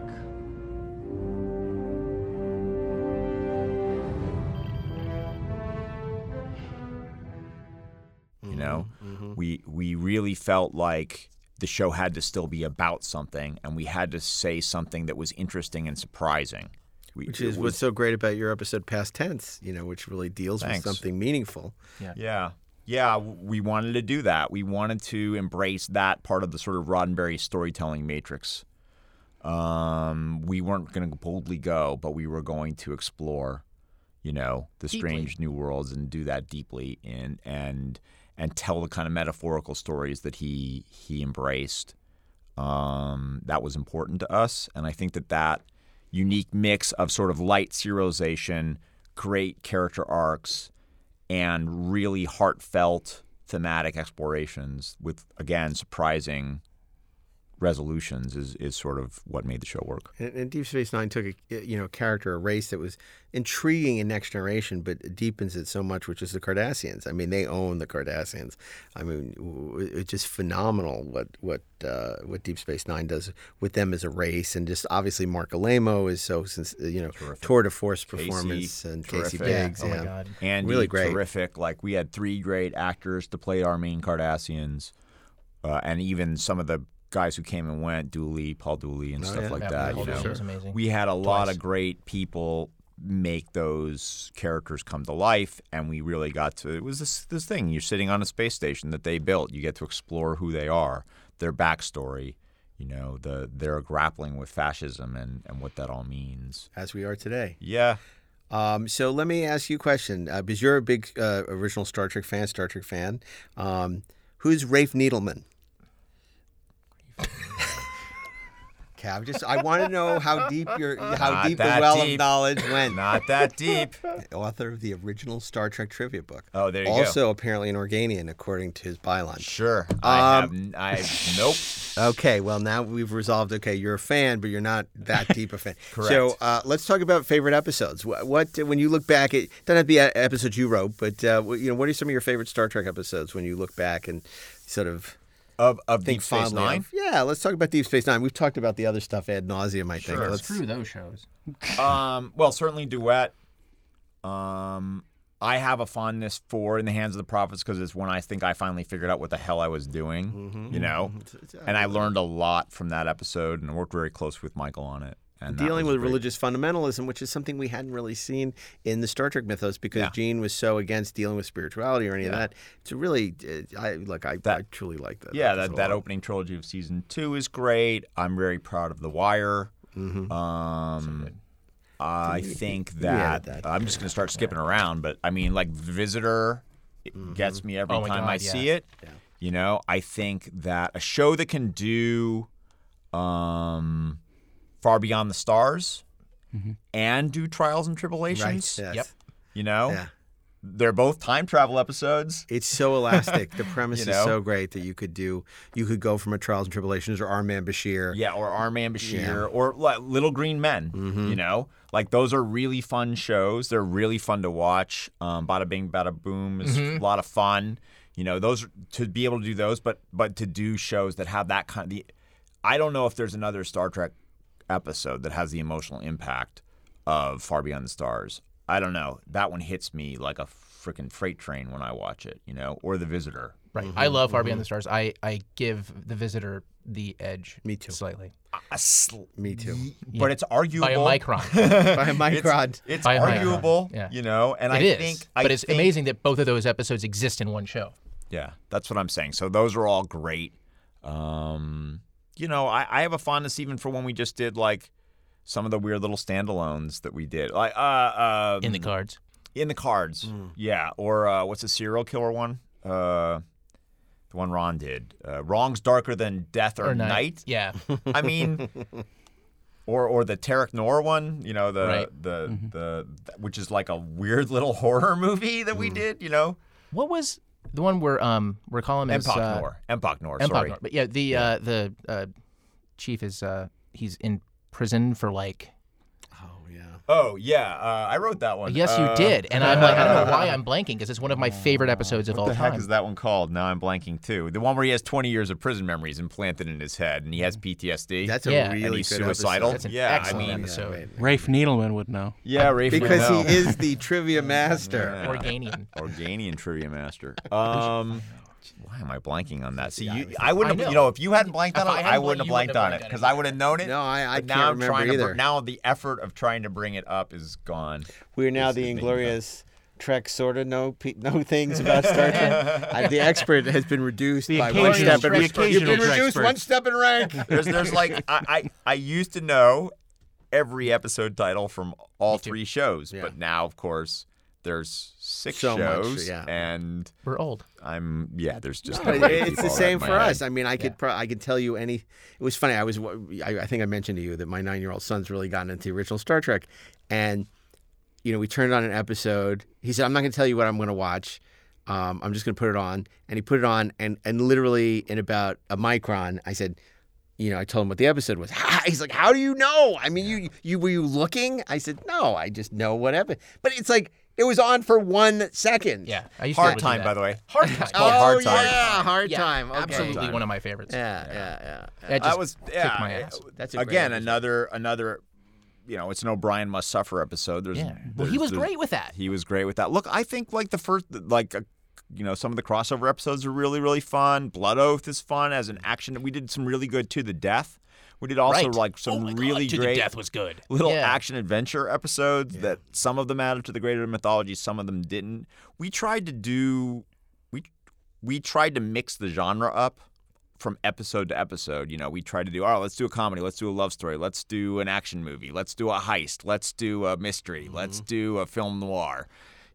You know, Mm-hmm. we we really felt like the show had to still be about something, and we had to say something that was interesting and surprising. We, which is was- what's so great about your episode Past Tense, you know, which really deals Thanks. with something meaningful. Yeah. Yeah, w- we wanted to do that. We wanted to embrace that part of the sort of Roddenberry storytelling matrix. Um, we weren't going to boldly go, but we were going to explore, you know, the Deeply. strange new worlds and do that deeply and and and tell the kind of metaphorical stories that he he embraced. Um, that was important to us, and I think that that unique mix of sort of light serialization, great character arcs, and really heartfelt thematic explorations with again surprising resolutions is is sort of what made the show work. And, and Deep Space Nine took a you know character, a race that was intriguing in Next Generation, but deepens it so much, which is the Cardassians. I mean, they own the Cardassians. I mean, it's just phenomenal what what uh, what Deep Space Nine does with them as a race, and just obviously Marc Alaimo is so since you know tour de force performance and Casey terrific. Biggs, Oh my. God. Andy, Really great. terrific. Like we had three great actors to play our main Cardassians, uh, and even some of the guys who came and went, Dooley, Paul Dooley, and Oh, stuff yeah. like Yeah, that. Paul you know, Dooley was amazing. we had a lot of great people make those characters come to life, and we really got to. It was this this thing. You're sitting on a space station that they built. You get to explore who they are, their backstory. You know, the they're grappling with fascism and and what that all means. as we are today. Yeah. Um, so let me ask you a question, uh, because you're a big uh, original Star Trek fan, Star Trek fan. Um, who's Rafe Needleman? I just I want to know how deep your how Not deep the well of knowledge went. Not that deep. Author of the original Star Trek trivia book. Oh, there you go. also, apparently an Organian, according to his byline. Sure. I have. Um, n- I nope. Okay, well now we've resolved. Okay, you're a fan, but you're not that deep a fan. Correct. So uh, let's talk about favorite episodes. What, what when you look back, it doesn't have to be episodes you wrote, but uh, you know, what are some of your favorite Star Trek episodes when you look back and sort of Of of think Deep Space Nine. of? Yeah, let's talk about Deep Space Nine. We've talked about the other stuff ad nauseum. I think. Sure, Let's- screw those shows. Um. Well, certainly duet. Um. I have a fondness for In the Hands of the Prophets because it's when I think I finally figured out what the hell I was doing. Mm-hmm. You know, and I learned a lot from that episode and worked very close with Michael on it. And dealing with great. religious fundamentalism, which is something we hadn't really seen in the Star Trek mythos because Yeah. Gene was so against dealing with spirituality or any of that. It's a really, uh, I like, I, I truly like that. Yeah, that, that opening trilogy of season two is great. I'm very proud of The Wire. Mm-hmm. Um, I think that, added that. I'm just going to start skipping around, but I mean, like Visitor it gets me every Oh time God, I yeah. see it. You know, I think that a show that can do um, Far Beyond the Stars and do Trials and Tribulations, Right. Yes. Yep. you know, Yeah. they're both time travel episodes. It's so elastic. The premise You is so great that you could do. You could go from a Trials and Tribulations or Our Man Bashir. Yeah, or Our Man Bashir, Yeah. Mm-hmm. or like, Little Green Men. You know, like those are really fun shows. They're really fun to watch. Um, Bada Bing, Bada Boom is Mm-hmm. a lot of fun. You know, those to be able to do those, but but to do shows that have that kind of the. I don't know if there's another Star Trek episode that has the emotional impact of Far Beyond the Stars. I don't know. That one hits me like a freaking freight train when I watch it, you know, or The Visitor. Right. I love Far Beyond the Stars. I, I give The Visitor the edge. Me too. Slightly. A sl- Me too. But it's arguable By a micron. By a micron. It's, it's By a micron. arguable, Yeah. you know, and It I is, think I but it's think- amazing that both of those episodes exist in one show. Yeah, that's what I'm saying. So those are all great. Um, you know, I, I have a fondness even for when we just did like some of the weird little standalones that we did, like uh, uh In the cards. in the cards, yeah. Or uh, what's the serial killer one? Uh, the one Ron did. Uh, Wrong's darker than death or, Or night. night. Yeah. I mean, or or the Terok Nor one, you know, the Right. the the which is like a weird little horror movie that we did, you know. What was the one where um we're calling him as Empok uh, Nor. Sorry. But yeah, the uh the uh chief is uh he's in prison for like Oh yeah. Oh uh, I wrote that one. Yes, you Uh, did. And I'm like I don't know why I'm blanking because it's one of my favorite episodes of all time. What the heck is that one called? Now I'm blanking too. The one where he has 20 years of prison memories implanted in his head, and he has PTSD. That's a Yeah. really and he's good suicidal. Episode. That's an yeah, I excellent mean, episode. right. Rafe Needleman would know. yeah, Rafe would Because know. he is the trivia master. Yeah. Organian. Organian trivia master. Um, why am I blanking on that? See, you, I I wouldn't have, know. you know, if you hadn't blanked on If it, I I, wouldn't have blanked- on it because I would have known it. No, I, I can't now I'm remember either. to. br- Now the effort of trying to bring it up is gone. We're now It's the inglorious Trek sort of know pe- know things about Star Trek. Uh, the expert has been reduced The by one occasional step. In, you've expert. been reduced Expert. one step in rank. There's, there's like, I, I, I used to know every episode title from all three shows, Yeah. but now, of course, there's six So much, shows, yeah. and We're old. I'm yeah. There's just No, no it- way to it's the same in my for head. us. I mean, I could pro- I could tell you any. It was funny. I was I, I think I mentioned to you that my nine year old son's really gotten into the original Star Trek, and you know we turned on an episode. He said, "I'm not going to tell you what I'm going to watch. Um, I'm just going to put it on." And he put it on, and and literally in about a micron, I said. You know, I told him what the episode was. He's like, "How do you know? I mean, you you were you looking?" I said, "No, I just know what happened." But it's like it was on for one second. Yeah. I used Hard to time, by the way. Hard time. called Oh Hard Time. yeah, hard Yeah, time. Okay. Absolutely Time. one of my favorites. Yeah, yeah, yeah. That That just was kicked yeah. my ass. That's a again episode. another another. You know, it's an O'Brien must suffer episode. There's, Yeah. Well, he was great with that. He was great with that. Look, I think like the first, like, uh, you know, some of the crossover episodes are really, really fun. Blood Oath is fun as an action. We did some really good too. The Death. We did also Right. like some oh my really God, To great the death was good. little yeah. action adventure episodes that some of them added to the greater mythology, some of them didn't. We tried to do we we tried to mix the genre up from episode to episode. You know, we tried to do, all right, let's do a comedy, let's do a love story, let's do an action movie, let's do a heist, let's do a mystery, let's mm-hmm. do a film noir.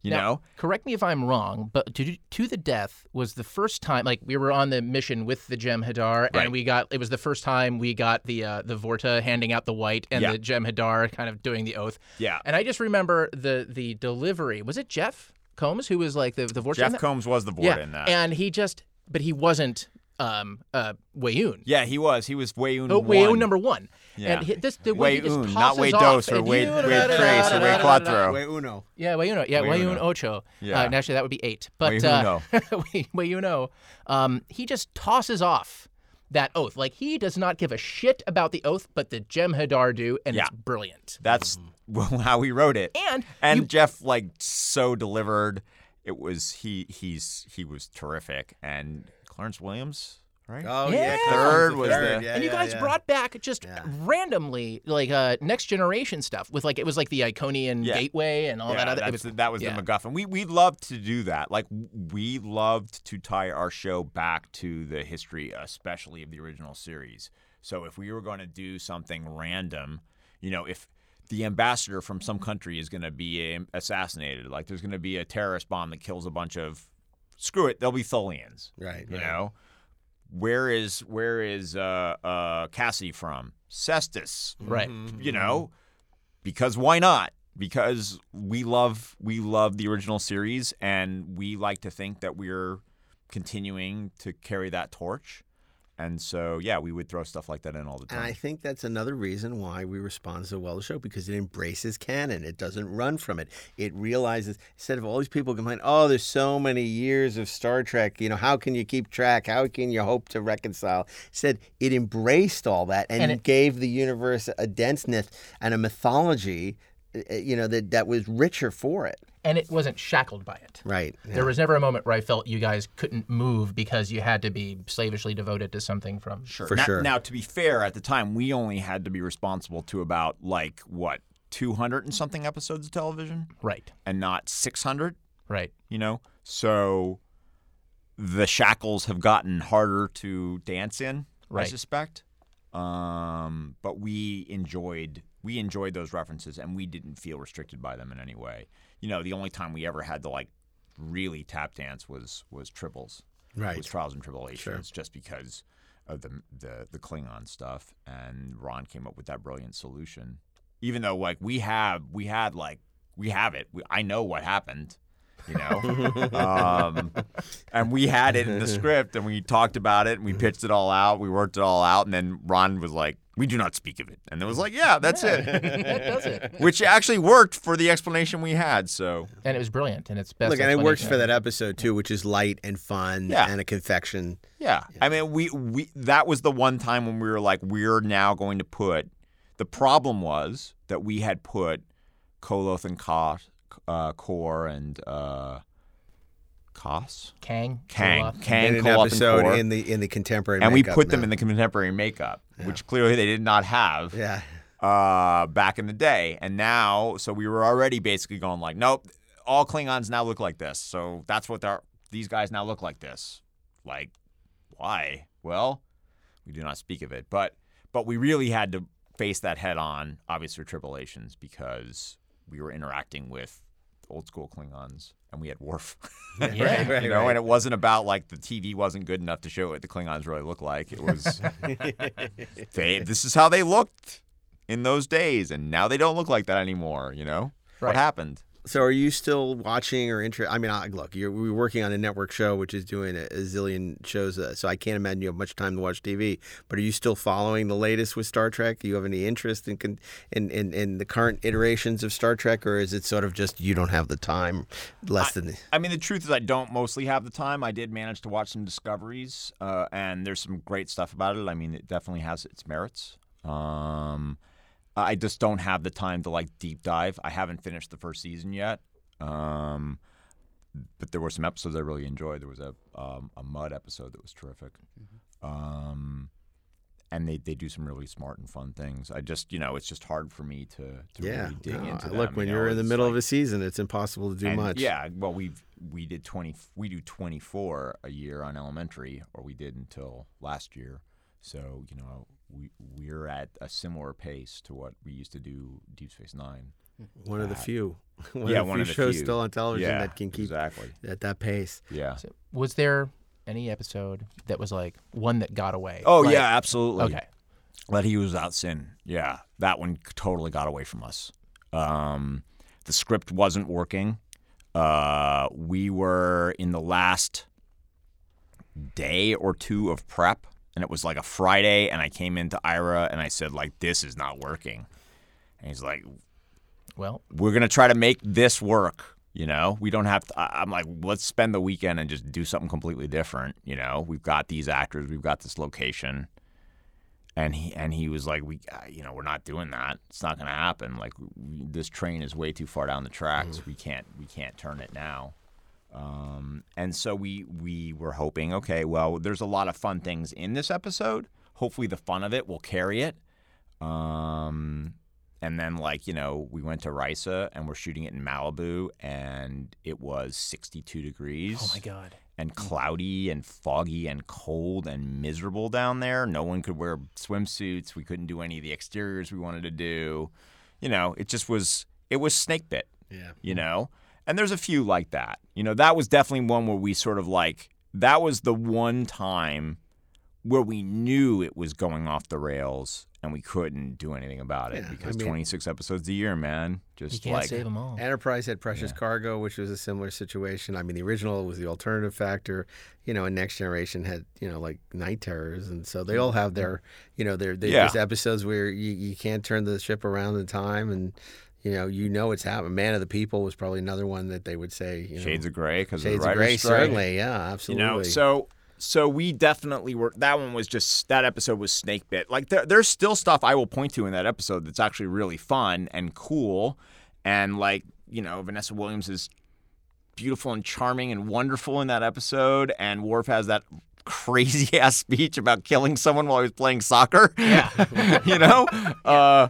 You Now, know? correct me if I'm wrong, but to, to the death was the first time. Like we were on the mission with the Jem'Hadar, Right. and we got it was the first time we got the uh, the Vorta handing out the white and Yeah. the Jem'Hadar kind of doing the oath. Yeah. And I just remember the the delivery. Was it Jeff Combs who was like the the Vorta? Jeff? Combs was the vorta yeah, in that. and he just, but he wasn't um uh Weyoun. yeah, he was. He was Weyoun. Oh, one. Weyoun number one. Yeah. And he, this the way he just Weyoun, not Way off, Dos or and Way- you- Way Tres or Way Cuatro. Way uno. Yeah, Wayuno. Yeah, Wayuno. Wayun Ocho. Yeah. Uh, and actually, that would be eight. But uh, Wayuno, um, he just tosses off that oath. Like he does not give a shit about the oath, but the Jem'Hadar do, and Yeah. it's brilliant. That's how he wrote it. And and you- Jeff like so delivered. It was he he's he was terrific. And Clarence Williams, right? Oh Yeah. yeah, Third was third. the- Yeah, and you guys yeah. brought back just Yeah. randomly like uh, next generation stuff with like it was like the Iconian Yeah. Gateway and all yeah, that other. It that's- was, that was yeah. the MacGuffin. We we loved to do that. Like we loved to tie our show back to the history, especially of the original series. So if we were going to do something random, you know, if the ambassador from some country is going to be assassinated, like there's going to be a terrorist bomb that kills a bunch of, screw it, they'll be Tholians. Right, You right. know, where is where is uh, uh, Cassie from? Cestus right. you know, because why not? Because we love we love the original series, and we like to think that we're continuing to carry that torch. And so yeah, we would throw stuff like that in all the time. And I think that's another reason why we respond so well to the show because it embraces canon. It doesn't run from it. It realizes instead of all these people complain, oh, there's so many years of Star Trek. You know, how can you keep track? How can you hope to reconcile? Said it embraced all that and, And it- gave the universe a denseness and a mythology. uh, You know that that was richer for it. And it wasn't shackled by it. Right. There was never a moment where I felt you guys couldn't move because you had to be slavishly devoted to something from. Sure. For now, sure. Now, to be fair, at the time, we only had to be responsible to about like what 200 and something episodes of television, Right. and not 600. Right. You know, so the shackles have gotten harder to dance in. Right. I Right. suspect. Um, but we enjoyed we enjoyed those references, and we didn't feel restricted by them in any way. You know, the only time we ever had to like really tap dance was was triples. Right. Was trials and tribulations, just because of the the the Klingon stuff, and Ron came up with that brilliant solution. Even though like we have we had like we have it, we, I know what happened. You know, um, and we had it in the script, and we talked about it, and we pitched it all out, we worked it all out, and then Ron was like, "We do not speak of it," and it was like, "Yeah, that's it," that does it. which actually worked for the explanation we had. So And it was brilliant, and it's best. Look, and it works for that episode too, which is light and fun Yeah. and a confection. Yeah. I mean, we, we that was the one time when we were like, we're now going to put. The problem was that we had put Koloth and Ka, uh, Kor and uh, Kos, Kang. Kang, Koloth. Kang, in an Koloth, episode and Kor, in the in the contemporary, and we makeup put them in the contemporary makeup, which clearly they did not have yeah. uh, back in the day. And now, so we were already basically going like, nope, all Klingons now look like this. So that's what they're, these guys now look like this. Like, why? Well, we do not speak of it, but but we really had to face that head on, obviously, for tribulations because we were interacting with old school Klingons. And we had Worf, Yeah. right, you know, right. and it wasn't about like the TV wasn't good enough to show what the Klingons really look like. It was they, this is how they looked in those days, and now they don't look like that anymore. You know Right. what happened? So, are you still watching or interested? I mean, I, look, you're we're working on a network show which is doing a, a zillion shows, uh, so I can't imagine you have much time to watch TV. But are you still following the latest with Star Trek? Do you have any interest in in, in, in the current iterations of Star Trek, or is it sort of just you don't have the time? Less than I mean, the truth is, I don't mostly have the time. I did manage to watch some discoveries, uh, and there's some great stuff about it. I mean, it definitely has its merits. Um, I just don't have the time to like deep dive. I haven't finished the first season yet. Um, but there were some episodes I really enjoyed. There was a um, a Mudd episode that was terrific. Um, and they, they do some really smart and fun things. I just you know it's just hard for me to, to yeah. really dig no, into. look, when you you're in the middle like- of a season, it's impossible to do and, much. Yeah, well, we've we did twenty. We do twenty four a year on elementary, or we did until last year. So you know, we we're at a similar pace to what we used to do Deep Space Nine. one of the that. few. One yeah, of the one few of the shows few. still on television Yeah, that can keep exactly. at that pace. Yeah. So, was there any episode that was like one that got away? Oh Like- yeah, absolutely. Okay. Let he was out sin. Yeah, that one totally got away from us. Um, the script wasn't working. Uh, we were in the last day or two of prep, and it was like a Friday, and I came into Ira and I said like, "This is not working," and he's like, Well, "We're gonna try to make this work." You know, we don't have to. I'm like, let's spend the weekend and just do something completely different. You know, we've got these actors, we've got this location and he and he was like, "We, uh, you know, we're not doing that. It's not going to happen. Like we, this train is way too far down the tracks. We can't we can't turn it now." Um, and so we we were hoping, okay, well, there's a lot of fun things in this episode. Hopefully, the fun of it will carry it. Um, and then like you know, we went to Risa and we're shooting it in Malibu, and it was 62 degrees oh my god. and cloudy and foggy and cold and miserable down there. No one could wear swimsuits. We couldn't do any of the exteriors we wanted to do. You know, it just was it was snake bit. Yeah. You know? And there's a few like that. You know, that was definitely one where we sort of like that was the one time where we knew it was going off the rails and we couldn't do anything about it Yeah, I because mean- 26 episodes a year, man. You Just can't like save them all. Enterprise had Precious Cargo, which was a similar situation. I mean, the original was the alternative factor, you know, and Next Generation had, you know, like Night Terrors, and so they all have their, you know, their, their Yeah. there's episodes where you, you can't turn the ship around in time, and you know, you know it's happening. Man of the People was probably another one that they would say, you know, Shades of Grey because Shades of the of Grey, strike. certainly, yeah, absolutely. You know, so so we definitely were. That one was just that episode was snake bit. Like there, there's still stuff I will point to in that episode that's actually really fun and cool, and like you know Vanessa Williams is beautiful and charming and wonderful in that episode, and Worf has that crazy ass speech about killing someone while he was playing soccer. Yeah, you know. Uh,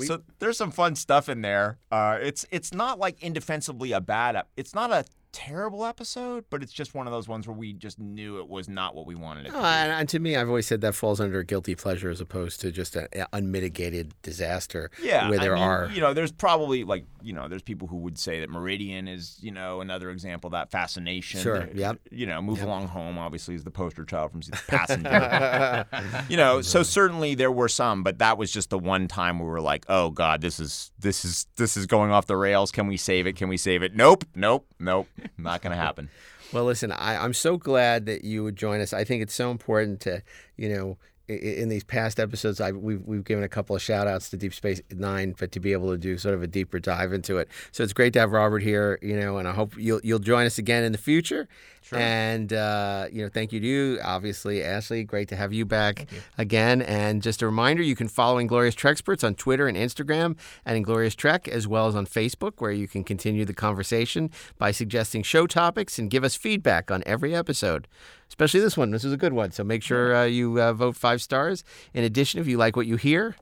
so there's some fun stuff in there. Uh, it's it's not like indefensibly a bad. It's not a terrible episode, but it's just one of those ones where we just knew it was not what we wanted it to be. and, to me, I've always said that falls under guilty pleasure as opposed to just an unmitigated disaster. Yeah, where there I mean, are. you know, there's probably like, you know, there's people who would say that Meridian is, you know, another example of that fascination. Sure, yep. You know, Move Along Home obviously is the poster child from The Passenger. you know, so certainly there were some, but that was just the one time we were like, oh God, this is this is this is going off the rails. Can we save it? Can we save it? Nope, nope, nope. Not gonna happen. Well, listen, I, I'm so glad that you would join us. I think it's so important to, you know, in these past episodes, I, we've, we've given a couple of shout outs to Deep Space Nine, but to be able to do sort of a deeper dive into it. So it's great to have Robert here, you know, and I hope you'll, you'll join us again in the future. Sure. And, uh, you know, thank you to you, obviously, Ashley. Great to have you back again. And just a reminder, you can follow Inglorious Treksperts on Twitter and Instagram at Inglorious Trek, as well as on Facebook, where you can continue the conversation by suggesting show topics and give us feedback on every episode, especially this one. This is a good one. So make sure uh, you uh, vote five stars. In addition, if you like what you hear,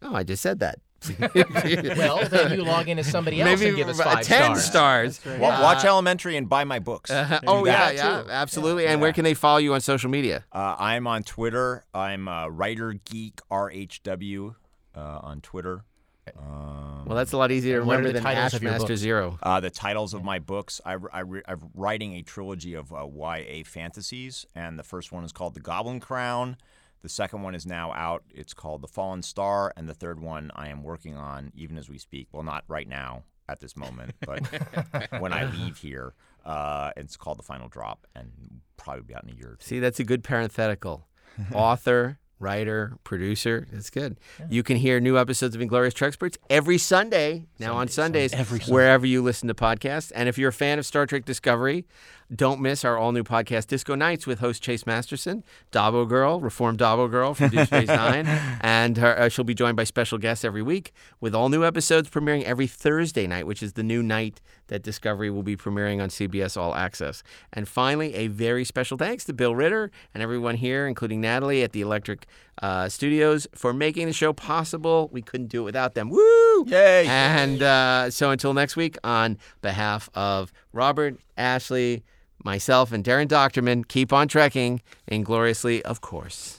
oh, I just said that. well, then you log in as somebody else Maybe and give us five 10 stars. stars. Wa- Watch Elementary and buy my books. Uh, oh, yeah, yeah, too. absolutely. And where can they follow you on social media? Uh, I'm on Twitter. I'm uh, writer geek RHW uh, on Twitter. Um, Well, that's a lot easier to remember the than titles of your Ashmaster books? Zero. Uh, the titles of my books. I, I, I'm writing a trilogy of uh, YA fantasies, and the first one is called The Goblin Crown. The second one is now out. It's called The Fallen Star, and the third one I am working on even as we speak. Well, not right now at this moment, but when I leave here, uh, it's called The Final Drop, and probably be out in a year or two. See, that's a good parenthetical. Author, writer, producer. That's good. You can hear new episodes of Inglorious Treksperts every Sunday, now on Sundays, Every Sunday. wherever you listen to podcasts. And if you're a fan of Star Trek Discovery, don't miss our all new podcast, Disco Nights, with host Chase Masterson, Dabo Girl, reformed Dabo Girl from Deep Space Nine. And her, uh, she'll be joined by special guests every week, with all new episodes premiering every Thursday night, which is the new night that Discovery will be premiering on CBS All Access. And finally, a very special thanks to Bill Ritter and everyone here, including Natalie at the Electric uh, Studios, for making the show possible. We couldn't do it without them. Woo! Yay! And uh, so until next week, on behalf of Robert, Ashley, myself, and Daren Dochterman, keep on trekking ingloriously, of course.